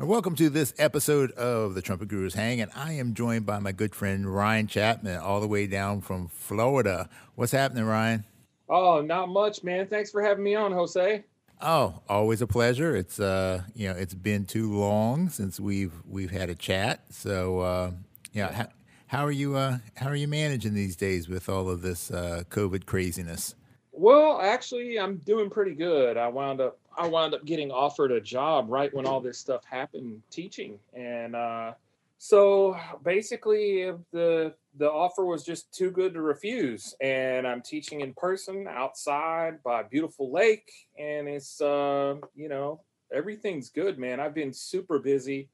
Welcome to this episode of the Trumpet Gurus Hang, and I am joined by my good friend Ryan Chapman, all the way down from Florida. What's happening, Ryan? Oh, not much, man. Thanks for having me on, Jose. Oh, always a pleasure. It's uh, you know, it's been too long since we've we've had a chat. So, uh, yeah, how, how are you? Uh, how are you managing these days with all of this uh, COVID craziness? Well, actually, I'm doing pretty good. I wound up I wound up getting offered a job right when all this stuff happened teaching. And uh, so basically the the offer was just too good to refuse. And I'm teaching in person outside by a beautiful lake. And it's uh, you know, everything's good, man. I've been super busy.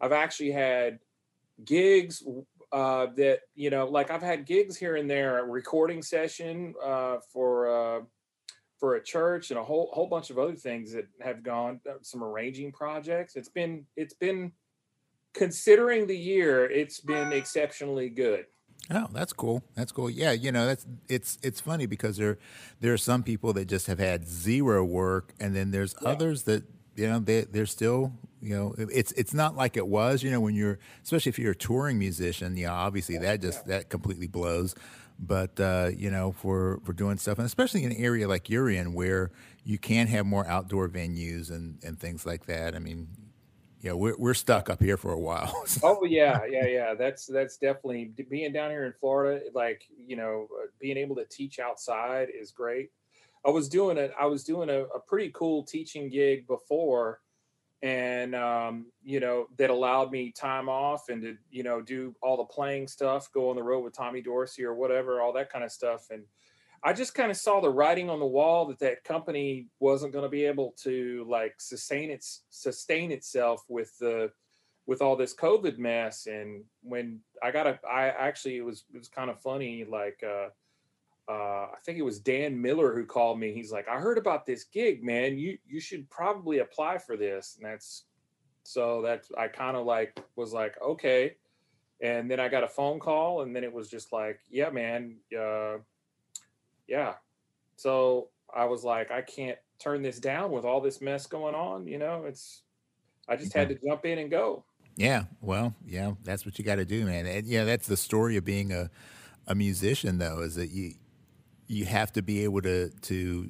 I've actually had gigs uh, that, you know, like I've had gigs here and there, a recording session uh, for uh, for a church and a whole whole bunch of other things that have gone uh, some arranging projects. It's been it's been considering the year it's been exceptionally good. Oh that's cool. That's cool. Yeah you know that's it's it's funny because there there are some people that just have had zero work and then there's yeah. others that you know they they're still you know it's it's not like it was you know when you're especially if you're a touring musician you know obviously that just yeah. that completely blows but uh, you know, for for doing stuff, and especially in an area like you're in, where you can have more outdoor venues and and things like that. I mean, know, we're we're stuck up here for a while. oh yeah, yeah, yeah. That's that's definitely being down here in Florida. Like you know, uh, being able to teach outside is great. I was doing a I was doing a, a pretty cool teaching gig before and um, you know that allowed me time off and to you know do all the playing stuff go on the road with tommy dorsey or whatever all that kind of stuff and i just kind of saw the writing on the wall that that company wasn't going to be able to like sustain its sustain itself with the with all this covid mess and when i got a i actually it was it was kind of funny like uh uh, I think it was Dan Miller who called me. He's like, I heard about this gig, man. You you should probably apply for this. And that's so that's I kind of like was like, okay. And then I got a phone call, and then it was just like, yeah, man, uh, yeah. So I was like, I can't turn this down with all this mess going on. You know, it's I just had to jump in and go. Yeah, well, yeah, that's what you got to do, man. And yeah, that's the story of being a a musician, though, is that you you have to be able to to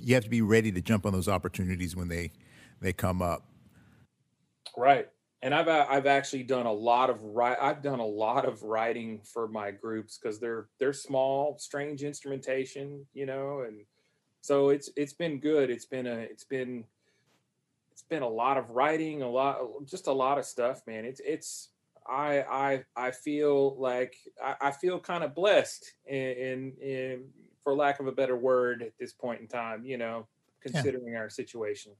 you have to be ready to jump on those opportunities when they they come up. Right. And I've uh, I've actually done a lot of I've done a lot of writing for my groups because they're they're small, strange instrumentation, you know, and so it's it's been good. It's been a it's been it's been a lot of writing, a lot just a lot of stuff, man. It's it's I I I feel like I, I feel kind of blessed in for lack of a better word at this point in time, you know, considering yeah. our situation.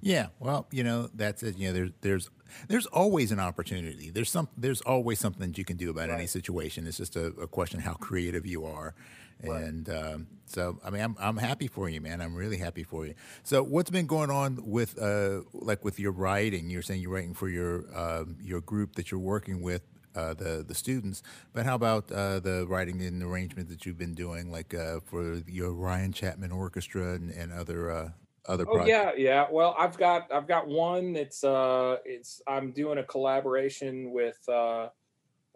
Yeah, well, you know, that's it. You know, there's there's there's always an opportunity. There's some there's always something that you can do about right. any situation. It's just a, a, question how creative you are. Right. And um, so, I mean, I'm I'm happy for you, man. I'm really happy for you. So, what's been going on with uh, like with your writing? You're saying you're writing for your uh, your group that you're working with uh, the the students. But how about uh, the writing and arrangement that you've been doing, like uh, for your Ryan Chapman Orchestra and, and other uh, other? Oh projects? yeah, yeah. Well, I've got I've got one. It's uh, it's I'm doing a collaboration with uh,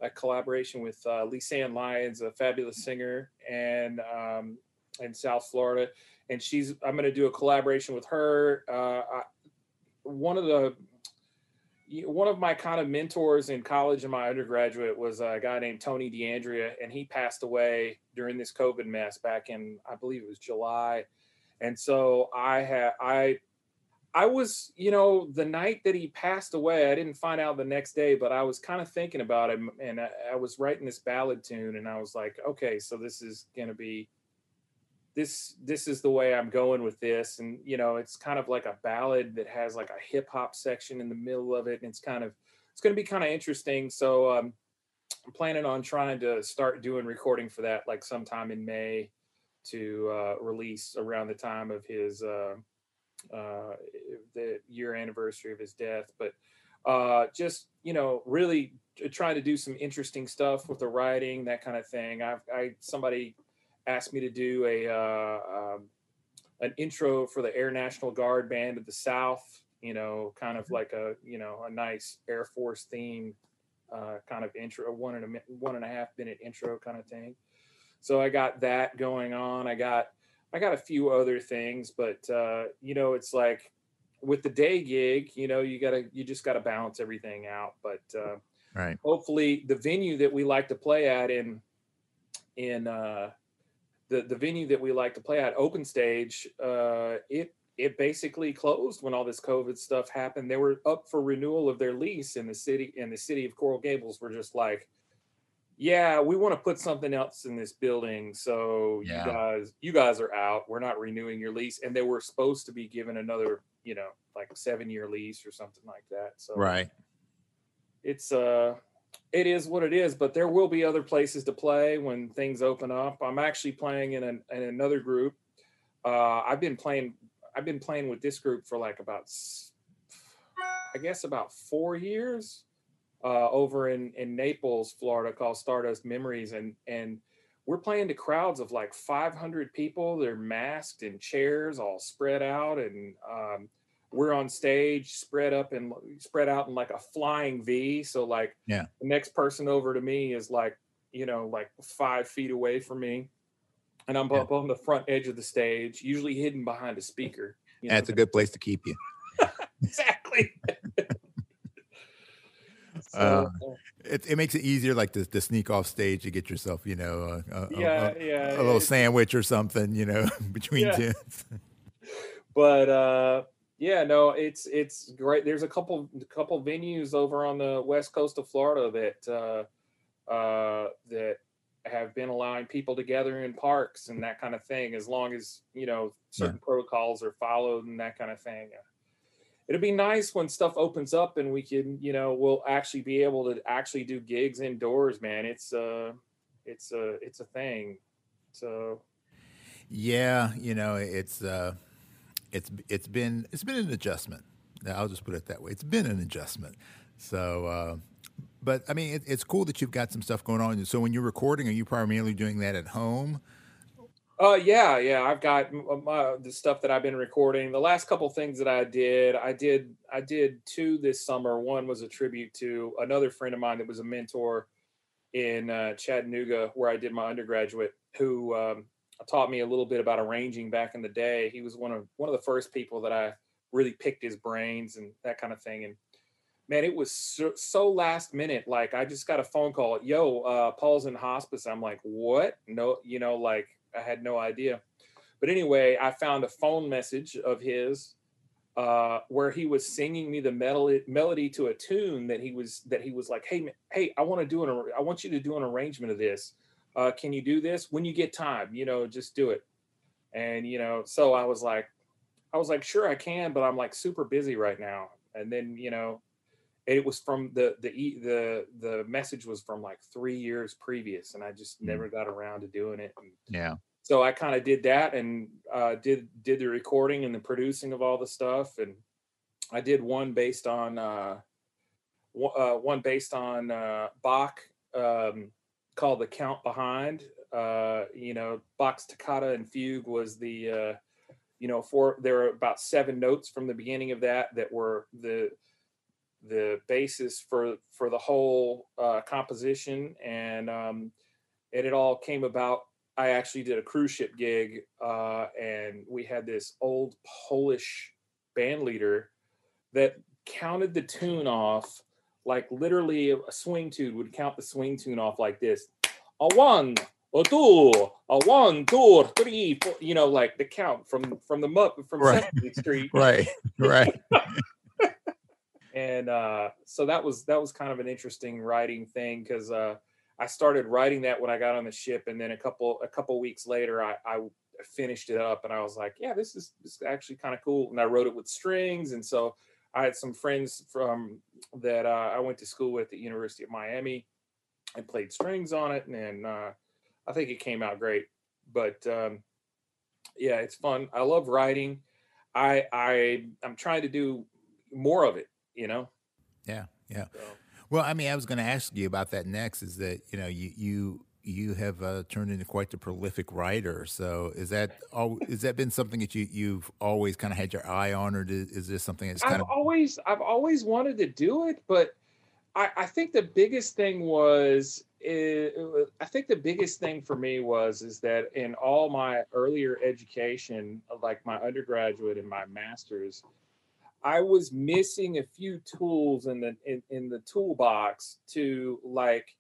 a collaboration with uh, Lisanne Lyons, a fabulous singer, and um, in South Florida, and she's I'm going to do a collaboration with her. Uh, I, one of the one of my kind of mentors in college and my undergraduate was a guy named Tony D'Andrea, and he passed away during this COVID mess back in, I believe it was July. And so I had, I, I was, you know, the night that he passed away, I didn't find out the next day, but I was kind of thinking about him and I, I was writing this ballad tune and I was like, okay, so this is going to be this this is the way I'm going with this. And you know, it's kind of like a ballad that has like a hip hop section in the middle of it, and it's kind of it's going to be kind of interesting. So um, I'm planning on trying to start doing recording for that, like sometime in May, to uh, release around the time of his uh, uh, the year anniversary of his death. But uh, just you know, really trying to do some interesting stuff with the writing, that kind of thing. I've I somebody asked me to do a uh, um, an intro for the Air National Guard Band of the South you know, kind of like a you know a nice Air Force theme uh, kind of intro, one and a one and a half minute intro kind of thing. So I got that going on. I got I got a few other things, but uh, you know, it's like with the day gig, you know, you gotta you just gotta balance everything out. But uh, right, hopefully, the venue that we like to play at in in uh, the the venue that we like to play at, Open Stage, uh, it it basically closed when all this COVID stuff happened. They were up for renewal of their lease in the city, and the city of Coral Gables were just like, "Yeah, we want to put something else in this building, so Yeah. you guys, you guys are out. We're not renewing your lease." And they were supposed to be given another, you know, like seven year lease or something like that. So right. it's uh it is what it is but there will be other places to play when things open up. I'm actually playing in, an, in another group. Uh i've been playing i've been playing with this group for like about I guess about four years uh over in in naples florida called stardust memories and and we're playing to crowds of like 500 people. They're masked in chairs all spread out and um we're on stage spread up and spread out in like a flying V. So like Yeah. the next person over to me is like, you know, like five feet away from me. And I'm Yeah. up on the front edge of the stage, usually hidden behind a speaker. you know, That's a good place to keep you. exactly. Uh, It, it makes it easier, like to, to sneak off stage to get yourself, you know, a, a, yeah, a, yeah. a little sandwich or something, you know, between Yeah. tunes. but uh yeah no it's it's great. There's a couple couple venues over on the west coast of florida that uh uh that have been allowing people to gather in parks and that kind of thing as long as you know certain protocols are followed and that kind of thing. It'll be nice when stuff opens up and we can you know we'll actually be able to actually do gigs indoors man. It's uh it's a it's a thing. So Yeah, you know, it's uh, it's it's been it's been an adjustment. I'll just put it that way. It's been an adjustment. So, uh, but I mean, it, it's cool that you've got some stuff going on. So, when you're recording, are you primarily doing that at home? Uh, yeah, yeah. I've got m- uh, my, the stuff that I've been recording. The last couple things that I did, I did, I did two this summer. One was a tribute to another friend of mine that was a mentor in uh, Chattanooga, where I did my undergraduate, who um, taught me a little bit about arranging back in the day. He was one of one of the first people that I really picked his brains and that kind of thing. And man, it was so, so last minute. Like I just got a phone call. Yo, uh, Paul's in hospice. I'm like, what? No, you know, like I had no idea. But anyway, I found a phone message of his uh, where he was singing me the melody, to a tune that he was that he was like, hey, hey, I want to do an, I want you to do an arrangement of this. Uh, can you do this when you get time? You know, just do it. And you know, so I was like, I was like, sure, I can, but I'm like super busy right now. And then you know, it was from the the e- the the message was from like three years previous, and I just Mm. never got around to doing it. And Yeah. so I kind of did that and uh, did did the recording and the producing of all the stuff, and I did one based on uh, one, uh, one based on uh, Bach um, called "The Count Behind." Uh, you know, Bach's toccata and fugue was the uh, you know four. There were about seven notes from the beginning of that that were the the basis for for the whole uh, composition, and um, and it all came about I actually did a cruise ship gig, uh, and we had this old Polish band leader that counted the tune off like literally a swing tune would count the swing tune off like this: a one, a two, a one, two, three, four. You know, like the count from from the mu- from Right. Sesame Street. Right. Right. and uh, so that was that was kind of an interesting writing thing because uh, I started writing that when I got on the ship, and then a couple a couple weeks later, I, I finished it up, and I was like, yeah, this is this is actually kind of cool. And I wrote it with strings, and so I had some friends from that uh, I went to school with at the University of Miami, and played strings on it, and uh, I think it came out great. But um, yeah, it's fun. I love writing. I I I'm trying to do more of it. You know. Yeah. Yeah. So. Well, I mean, I was going to ask you about that next. Is that you know you you you have uh, turned into quite the prolific writer. So is that all? Is that been something that you you've always kind of had your eye on, or is this something that's kind I've of always I've always wanted to do it, but I, I think the biggest thing was it, I think the biggest thing for me was is that in all my earlier education, like my undergraduate and my master's, I was missing a few tools in the in, in the toolbox to like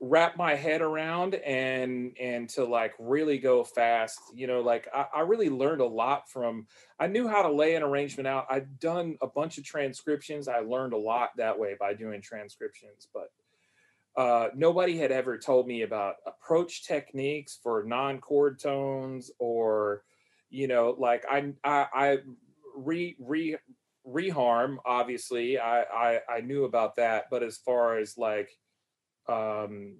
wrap my head around and and to like really go fast you know like I, I, really learned a lot from i knew how to lay an arrangement out. I'd done a bunch of transcriptions. I learned a lot that way by doing transcriptions but uh, nobody had ever told me about approach techniques for non-chord tones or you know like i i, I re re reharm obviously. I, I i knew about that but as far as like um,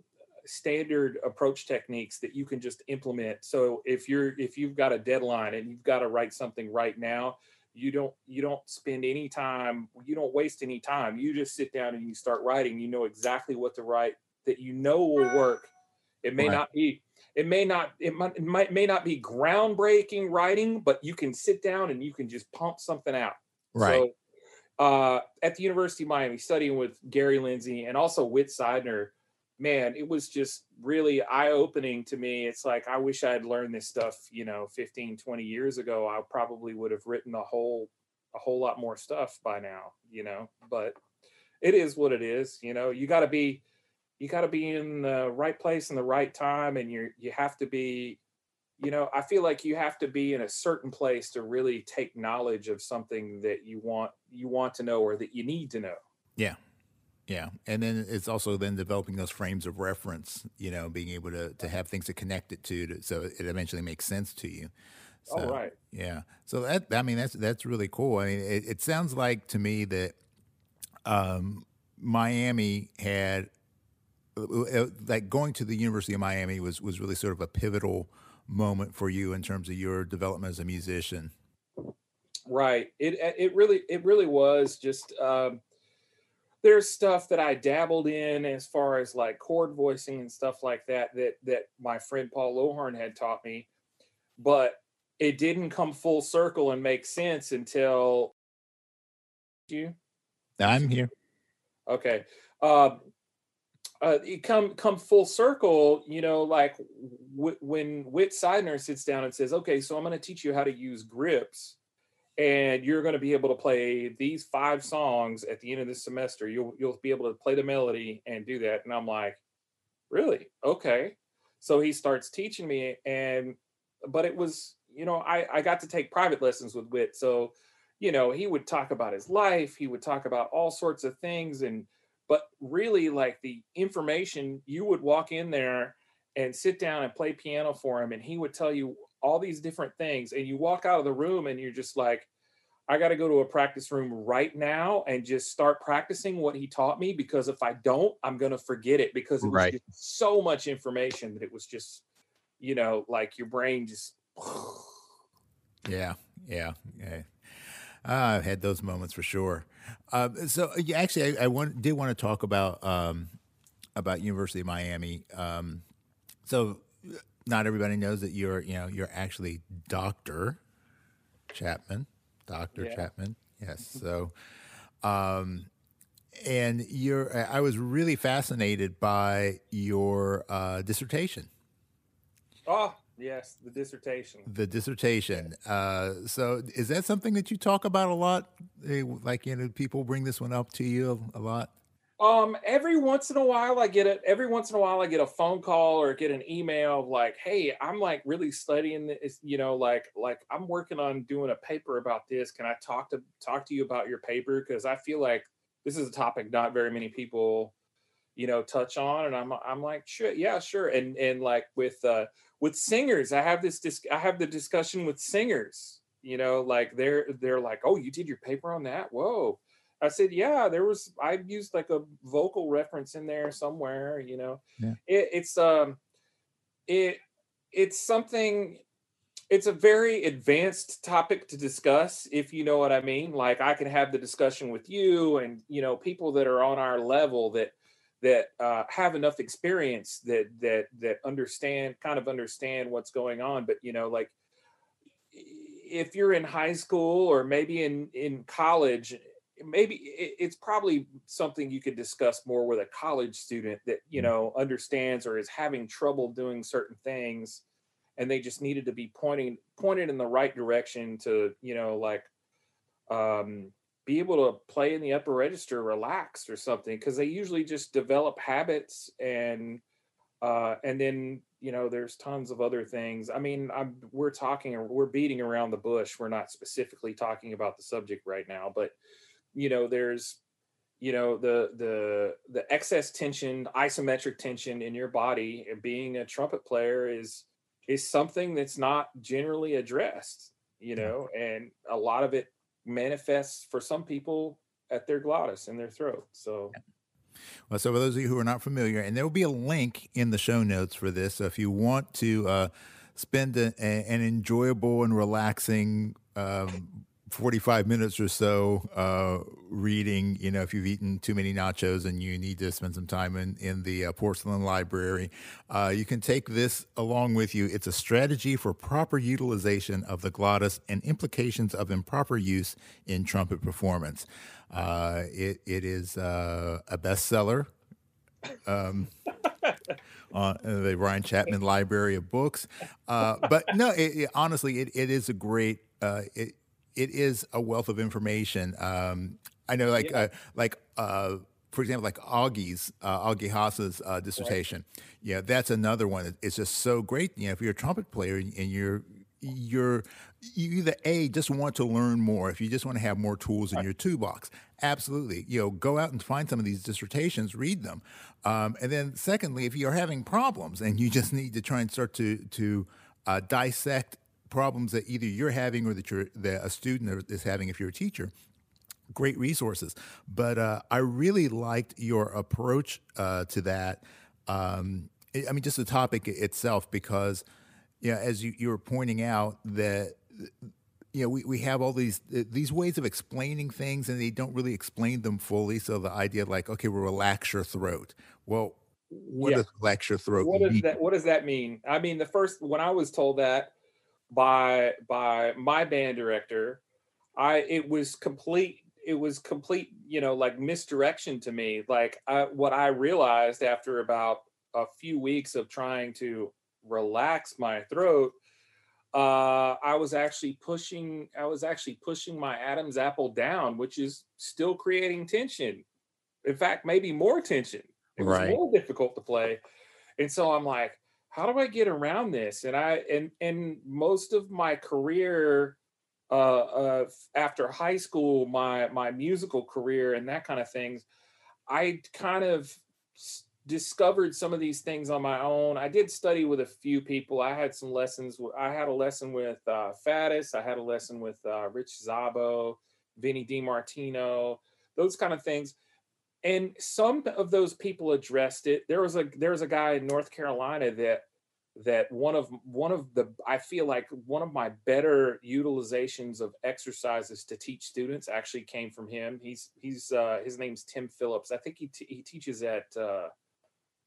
standard approach techniques that you can just implement. So if you're if you've got a deadline and you've got to write something right now, you don't you don't spend any time, you don't waste any time. You just sit down and you start writing. You know exactly what to write that you know will work. It may right. not be it may not it might, it might may not be groundbreaking writing, but you can sit down and you can just pump something out. Right. So uh, at the University of Miami, studying with Gary Lindsay and also Whit Sidener, man, it was just really eye opening to me. It's like, I wish I had learned this stuff, you know, 15, 20 years ago. I probably would have written a whole, a whole lot more stuff by now, you know, but it is what it is. You know, you got to be, you got to be in the right place in the right time. And you're, you have to be, you know, I feel like you have to be in a certain place to really take knowledge of something that you want, you want to know, or that you need to know. Yeah. Yeah, and then it's also then developing those frames of reference. You know, being able to to have things to connect it to, to so it eventually makes sense to you. So, oh, right. Yeah. So that I mean that's that's really cool. I mean, it, it sounds like to me that um, Miami had uh, uh, like going to the University of Miami was was really sort of a pivotal moment for you in terms of your development as a musician. Right. It it really it really was just. Um, there's stuff that I dabbled in as far as like chord voicing and stuff like that that that my friend Paul Lohorn had taught me, but it didn't come full circle and make sense until you. I'm here. Okay. Uh, uh, it come come full circle, you know, like w- when Whit Sidener sits down and says, "Okay, so I'm going to teach you how to use grips." And you're going to be able to play these five songs at the end of the semester. You'll you'll be able to play the melody and do that. And I'm like, really? Okay. So he starts teaching me, and but it was you know I I got to take private lessons with Whit, so you know he would talk about his life, he would talk about all sorts of things, and but really like the information you would walk in there and sit down and play piano for him, and he would tell you all these different things and you walk out of the room and you're just like I got to go to a practice room right now and just start practicing what he taught me because if I don't, I'm going to forget it because it was right. so much information that it was just, you know, like your brain just. yeah, yeah, yeah. Uh, I've had those moments for sure. Uh, so yeah, actually, I, I want, did want to talk about um, about University of Miami. Um, so not everybody knows that you're you know you're actually Doctor Chapman, Doctor yeah. Chapman. Yes. So, um, and you're I was really fascinated by your uh, dissertation. Oh yes, the dissertation. The dissertation. Uh, so is that something that you talk about a lot? Like you know, people bring this one up to you a lot. Um, every once in a while, I get it. Every once in a while, I get a phone call or get an email of like, "Hey, I'm like really studying this. You know, like like I'm working on doing a paper about this. Can I talk to talk to you about your paper? Because I feel like this is a topic not very many people, you know, touch on." And I'm I'm like, "Sure, yeah, sure." And and like with uh with singers, I have this dis- I have the discussion with singers. You know, like they're they're like, "Oh, you did your paper on that? Whoa." I said, yeah, there was, I used like a vocal reference in there somewhere, you know, yeah. it, it's, um, it, it's something, it's a very advanced topic to discuss, if you know what I mean. Like I can have the discussion with you and, you know, people that are on our level that, that uh, have enough experience that that that understand kind of understand what's going on but you know like if you're in high school or maybe in in college maybe it's probably something you could discuss more with a college student that you mm-hmm. know understands or is having trouble doing certain things and they just needed to be pointing pointed in the right direction to you know like um be able to play in the upper register relaxed or something because they usually just develop habits and uh and then you know there's tons of other things i mean i'm we're talking we're beating around the bush we're not specifically talking about the subject right now but you know there's you know the the the excess tension isometric tension in your body and being a trumpet player is is something that's not generally addressed you know and a lot of it manifests for some people at their glottis and their throat so well, so for those of you who are not familiar, and there will be a link in the show notes for this. So if you want to uh, spend a, a, an enjoyable and relaxing um, 45 minutes or so uh, reading. You know, if you've eaten too many nachos and you need to spend some time in, in the uh, porcelain library, uh, you can take this along with you. It's a strategy for proper utilization of the glottis and implications of improper use in trumpet performance. Uh, it, it is uh, a bestseller. Um, on the Ryan Chapman Library of Books, uh, but no, it, it, honestly, it, it is a great. It, it is a wealth of information. Um, I know, like, yeah. uh, like, uh, for example, like Augie's, uh, Augie Haas's uh, dissertation. Right. Yeah, that's another one. It's just so great. You know, if you're a trumpet player and you're you're you either a just want to learn more if you just want to have more tools in your toolbox absolutely you know go out and find some of these dissertations read them um, and then secondly if you're having problems and you just need to try and start to to uh, dissect problems that either you're having or that you're that a student is having if you're a teacher great resources. But uh, i really liked your approach uh, to that. Um, i mean just the topic itself because you know, as you, you were pointing out that you know we, we have all these these ways of explaining things and they don't really explain them fully. So the idea like okay we'll relax your throat. Well what yeah. does relax your throat what does that what does that mean? I mean the first when i was told that by by my band director i it was complete it was complete you know like misdirection to me. Like I, what i realized after about a few weeks of trying to relax my throat uh i was actually pushing i was actually pushing my adam's apple down which is still creating tension. In fact maybe more tension. It was right. more difficult to play. And so i'm like how do I get around this? And I and and most of my career uh, uh, after high school, my my musical career and that kind of things, I kind of discovered some of these things on my own. I did study with a few people. I had some lessons. I had a lesson with uh, Faddis. I had a lesson with uh, Rich Szabo, Vinny DiMartino, those kind of things and some of those people addressed it there was a there was a guy in north carolina that that one of one of the i feel like one of my better utilizations of exercises to teach students actually came from him he's he's uh his name's tim phillips i think he, t- he teaches at uh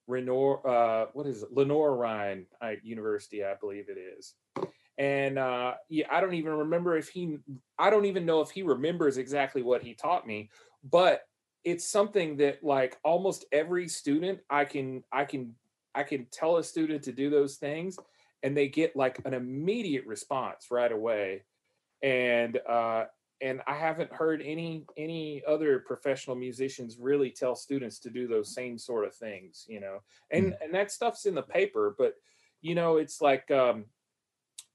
Renor, uh, what is it? Lenoir-Rhyne uh, University, I believe it is. And uh, yeah, I don't even remember if he, I don't even know if he remembers exactly what he taught me, but it's something that like almost every student i can i can i can tell a student to do those things and they get like an immediate response right away and uh and i haven't heard any any other professional musicians really tell students to do those same sort of things you know and mm. and that stuff's in the paper but you know it's like um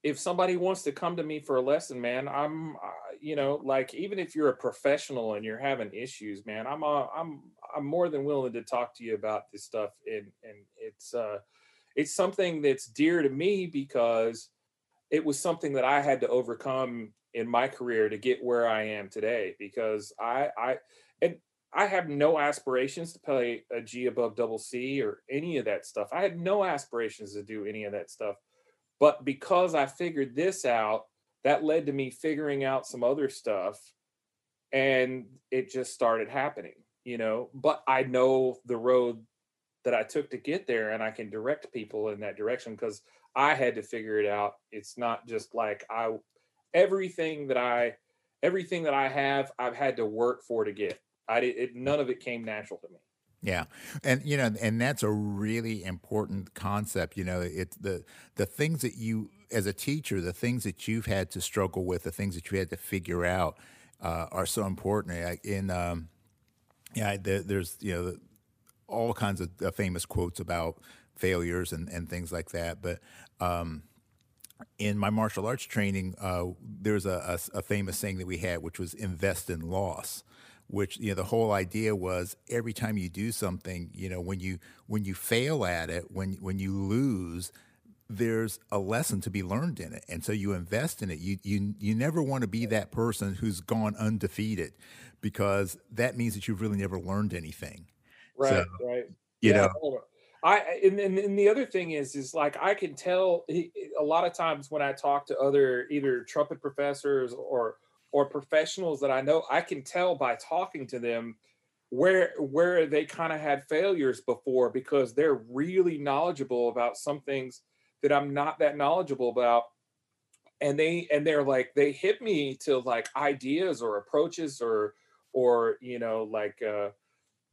if somebody wants to come to me for a lesson man i'm uh, you know, like even if you're a professional and you're having issues, man, I'm uh, I'm I'm more than willing to talk to you about this stuff, and and it's uh, it's something that's dear to me because it was something that I had to overcome in my career to get where I am today. Because I I and I have no aspirations to play a G above double C or any of that stuff. I had no aspirations to do any of that stuff. But because I figured this out that led to me figuring out some other stuff and it just started happening you know, but I know the road that I took to get there and I can direct people in that direction because I had to figure it out. It's not just like I everything that I everything that I have, I've had to work for to get. I did it, none of it came natural to me. Yeah, and you know, and that's a really important concept. You know, it's the the things that you, as a teacher, the things that you've had to struggle with, the things that you had to figure out, uh, are so important. In um, yeah, there, there's you know all kinds of uh, famous quotes about failures and, and things like that. But um, in my martial arts training, uh, there's a, a, a, famous saying that we had, which was invest in loss. Which you know the whole idea was every time you do something, you know when you when you fail at it, when when you lose, there's a lesson to be learned in it, and so you invest in it. You you you never want to be that person who's gone undefeated, because that means that you've really never learned anything. Right, so, right. You yeah, know, I and, and, and the other thing is is like I can tell a lot of times when I talk to other either trumpet professors or or professionals that I know, I can tell by talking to them where where they kind of had failures before because they're really knowledgeable about some things that I'm not that knowledgeable about. And they and they're like they hit me to like ideas or approaches or or you know like uh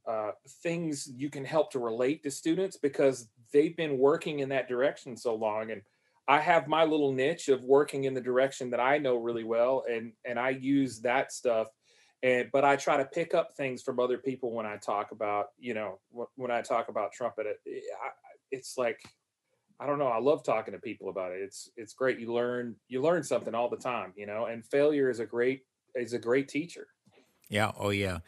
uh, things you can help to relate to students because they've been working in that direction so long and i have my little niche of working in the direction that i know really well and and i use that stuff and but i try to pick up things from other people when i talk about you know when i talk about trumpet it, it's like i don't know i love talking to people about it it's it's great you learn you learn something all the time you know and failure is a great is a great teacher. Yeah oh yeah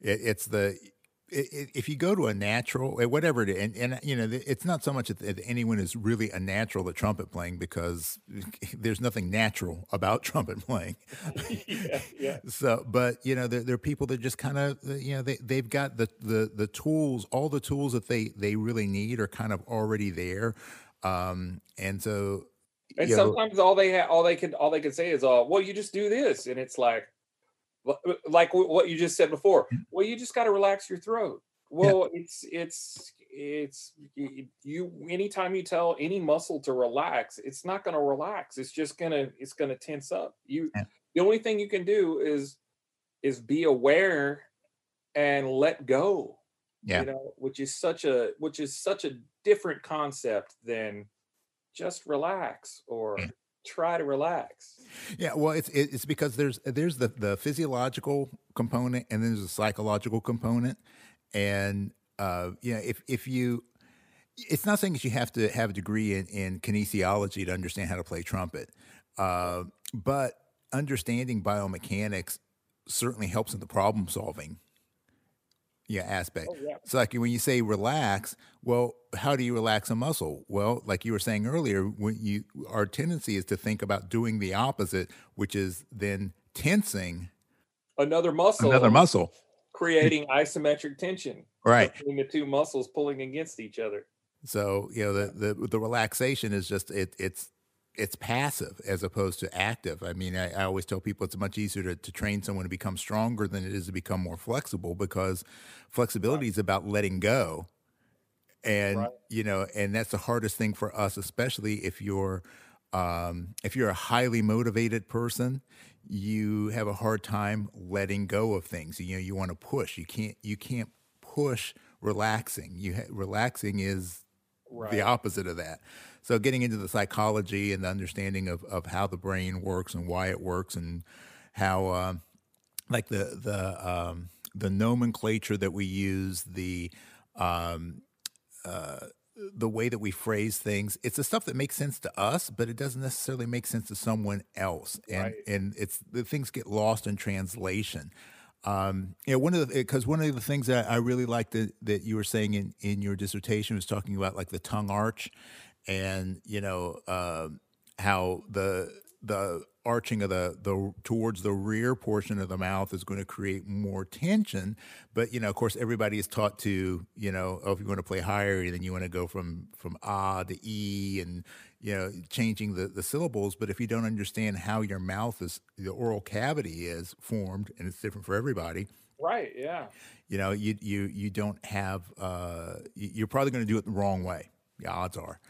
it, it's the if you go to a natural, eh, whatever it is, and, and you know, it's not so much that anyone is really a natural at trumpet playing because there's nothing natural about trumpet playing. yeah, yeah. So, but you know, there, there are people that just kind of, you know, they they've got the the the tools, all the tools that they they really need are kind of already there, um, and so. And sometimes know, all they have, all they can, all they can say is, "Oh, well, you just do this," and it's like, like what you just said before mm-hmm. well you just got to relax your throat well yeah. it's it's it's you anytime you tell any muscle to relax it's not going to relax it's just going to it's going to tense up you yeah. the only thing you can do is is be aware and let go yeah you know which is such a which is such a different concept than just relax or yeah try to relax. Yeah, well, it's it's because there's there's the the physiological component and then there's a psychological component, and uh, you know, if if you, it's not saying that you have to have a degree in, in kinesiology to understand how to play trumpet, uh, but understanding biomechanics certainly helps in the problem solving yeah aspect. Oh, yeah. So like when you say relax, well, how do you relax a muscle? Well, like you were saying earlier, when you our tendency is to think about doing the opposite, which is then tensing another muscle. Another muscle. Creating isometric tension. Right. Between the two muscles pulling against each other. So, you know, the the, the relaxation is just it it's it's passive as opposed to active. I mean, I, I always tell people it's much easier to, to, train someone to become stronger than it is to become more flexible because flexibility right. is about letting go. And right. you know, and that's the hardest thing for us, especially if you're um, if you're a highly motivated person, you have a hard time letting go of things. You know, you want to push. You can't. You can't push relaxing. You ha- relaxing is right. the opposite of that. So getting into the psychology and the understanding of, of how the brain works and why it works and how uh, like the the um, the nomenclature that we use, the um, uh, the way that we phrase things, it's the stuff that makes sense to us, but it doesn't necessarily make sense to someone else, and right. and it's the things get lost in translation. Um, you know, one of the because one of the things that I really liked that, that you were saying in in your dissertation was talking about like the tongue arch, and you know uh, how the the arching of the the towards the rear portion of the mouth is going to create more tension but you know of course everybody is taught to you know oh, if you want to play higher then you want to go from from ah to e and you know changing the the syllables but if you don't understand how your mouth is the oral cavity is formed and it's different for everybody Right. Yeah. You know, you you you don't have. Uh, you're probably going to do it the wrong way. The odds are.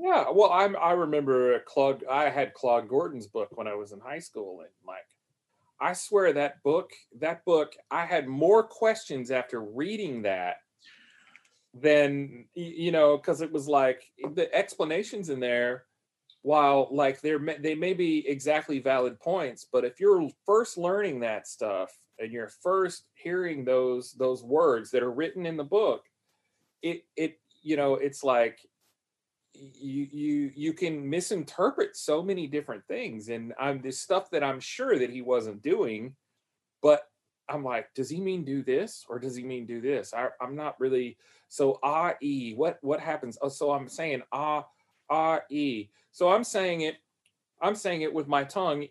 Yeah. Well, I'm. I remember uh, Claude. I had Claude Gordon's book when I was in high school, and like, I swear that book. That book. I had more questions after reading that than you know, because it was like the explanations in there while like they're they may be exactly valid points but if you're first learning that stuff and you're first hearing those those words that are written in the book it it you know it's like you you you can misinterpret so many different things and i'm this stuff that i'm sure that he wasn't doing but i'm like does he mean do this or does he mean do this? I, i'm not really so ah e what what happens? Oh so i'm saying ah ah e so i'm saying it i'm saying it with my tongue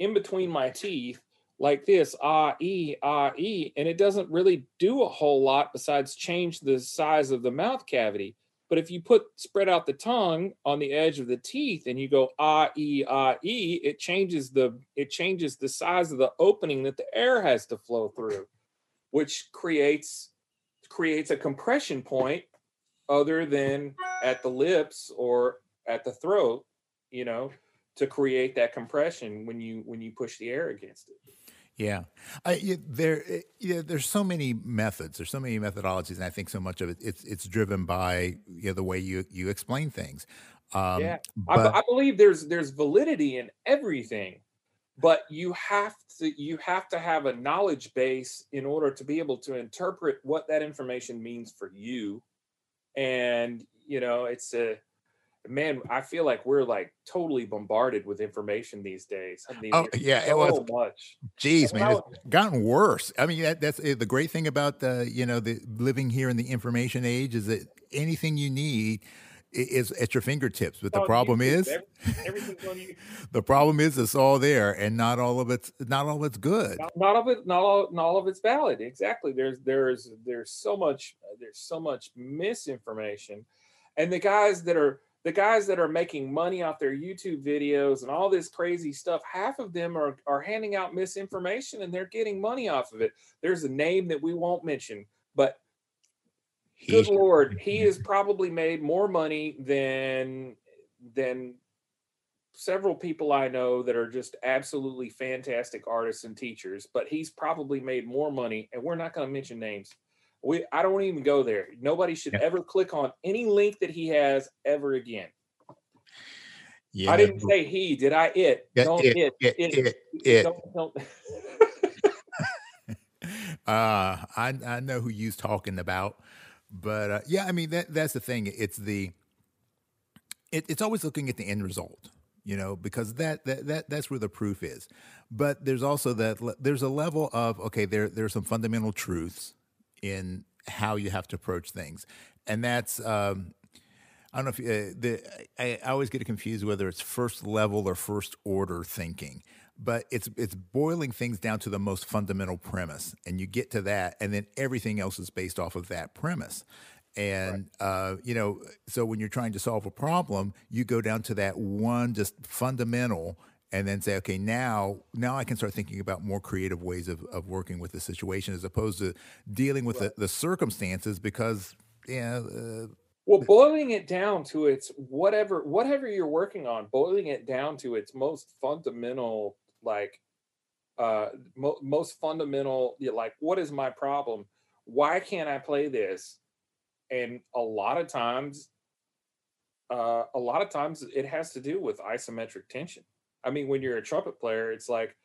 in between my teeth like this, ah, e, ah, e, and it doesn't really do a whole lot besides change the size of the mouth cavity. But if you put spread out the tongue on the edge of the teeth and you go ah, e, ah, e, it changes the it changes the size of the opening that the air has to flow through, which creates creates a compression point other than at the lips or at the throat, you know, to create that compression when you when you push the air against it. Yeah, I, there, eh, yeah, there's so many methods. There's so many methodologies, and I think so much of it it's it's driven by you know, the way you you explain things. Um, yeah, but, I, I believe there's there's validity in everything, but you have to you have to have a knowledge base in order to be able to interpret what that information means for you, and you know it's a man, I feel like we're like totally bombarded with information these days. I mean, oh yeah, so it was much. Jeez, man, it's gotten worse. I mean, that, that's eh, the great thing about the you know the living here in the information age is that anything you need is at your fingertips. But the problem is, the problem is it's all there, and not all of it's not all of it's good. Not, not of it, not all, not all of it's valid. Exactly. There's there's there's so much there's so much misinformation, and the guys that are the guys that are making money off their YouTube videos and all this crazy stuff, half of them are, are handing out misinformation and they're getting money off of it. There's a name that we won't mention, but good lord, he has probably made more money than than several people I know that are just absolutely fantastic artists and teachers, but he's probably made more money, and we're not going to mention names we I don't even go there. Nobody should yeah. ever click on any link that he has ever again. Yeah. I didn't say he, did I? It. Yeah, don't it, it, it, it, it. it. Don't, don't. uh, I I know who you're talking about, but uh, yeah, I mean that that's the thing. It's the it, it's always looking at the end result, you know, because that that that that's where the proof is. But there's also that there's a level of okay, there there's some fundamental truths in how you have to approach things, and that's. Um, I don't know if uh, the I, I always get confused whether it's first level or first order thinking, but it's it's boiling things down to the most fundamental premise, and you get to that, and then everything else is based off of that premise. And right. uh, you know, so when you're trying to solve a problem, you go down to that one just fundamental and then say, okay, now now I can start thinking about more creative ways of, of working with the situation as opposed to dealing with right. the, the circumstances because yeah. Uh, well, boiling it down to its whatever whatever you're working on, boiling it down to its most fundamental, like uh mo- most fundamental, like what is my problem? Why can't I play this? And a lot of times, uh, a lot of times it has to do with isometric tension I mean, when you're a trumpet player, it's like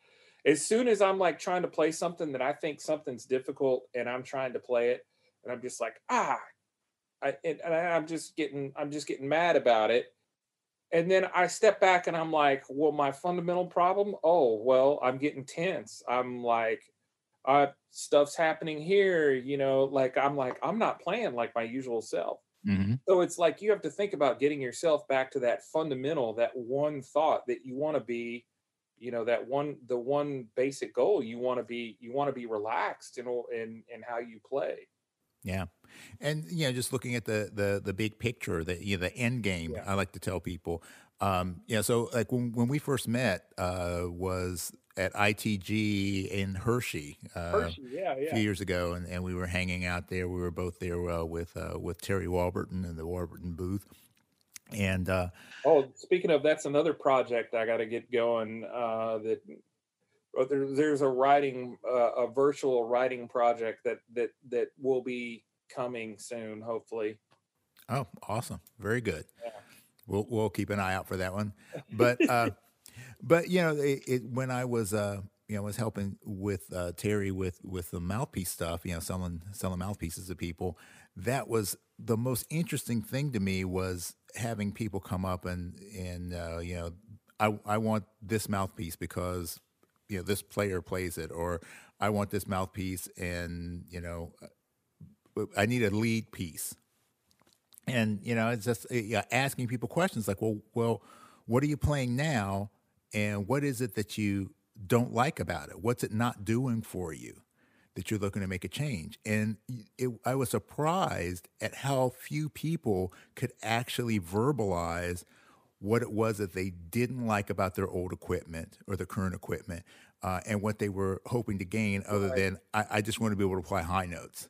as soon as I'm like trying to play something that I think something's difficult and I'm trying to play it, and I'm just like, ah, I, and, and I'm just getting, I'm just getting mad about it. And then I step back and I'm like, well, my fundamental problem, oh, well, I'm getting tense. I'm like, uh, stuff's happening here, you know, like I'm like, I'm not playing like my usual self. Mm-hmm. So it's like you have to think about getting yourself back to that fundamental, that one thought that you want to be, you know, that one, the one basic goal you want to be, you want to be relaxed in in in how you play. Yeah, and you know, just looking at the the the big picture, the you know, the end game. Yeah. I like to tell people, Um, yeah, so like when when we first met uh, was at ITG in Hershey, uh, Hershey, yeah, a few years ago, and, and we were hanging out there. We were both there uh, with uh, with Terry Warburton in the Warburton booth, and uh, Oh, speaking of, that's another project I got to get going. Uh, that oh, there, there's a writing, uh, a virtual writing project that that that will be coming soon, hopefully. oh, awesome, very good. Yeah. We'll we'll keep an eye out for that one. But uh, but you know, it, it, when I was uh, you know was helping with uh, Terry with with the mouthpiece stuff, you know, selling selling mouthpieces to people, that was the most interesting thing to me was having people come up and and uh, you know, I I want this mouthpiece because you know this player plays it, or I want this mouthpiece and you know, I need a lead piece and you know it's just yeah, asking people questions like well well what are you playing now? And what is it that you don't like about it? What's it not doing for you that you're looking to make a change? And it, i was surprised at how few people could actually verbalize what it was that they didn't like about their old equipment or the current equipment uh, and what they were hoping to gain other Right. than I, I just want to be able to play high notes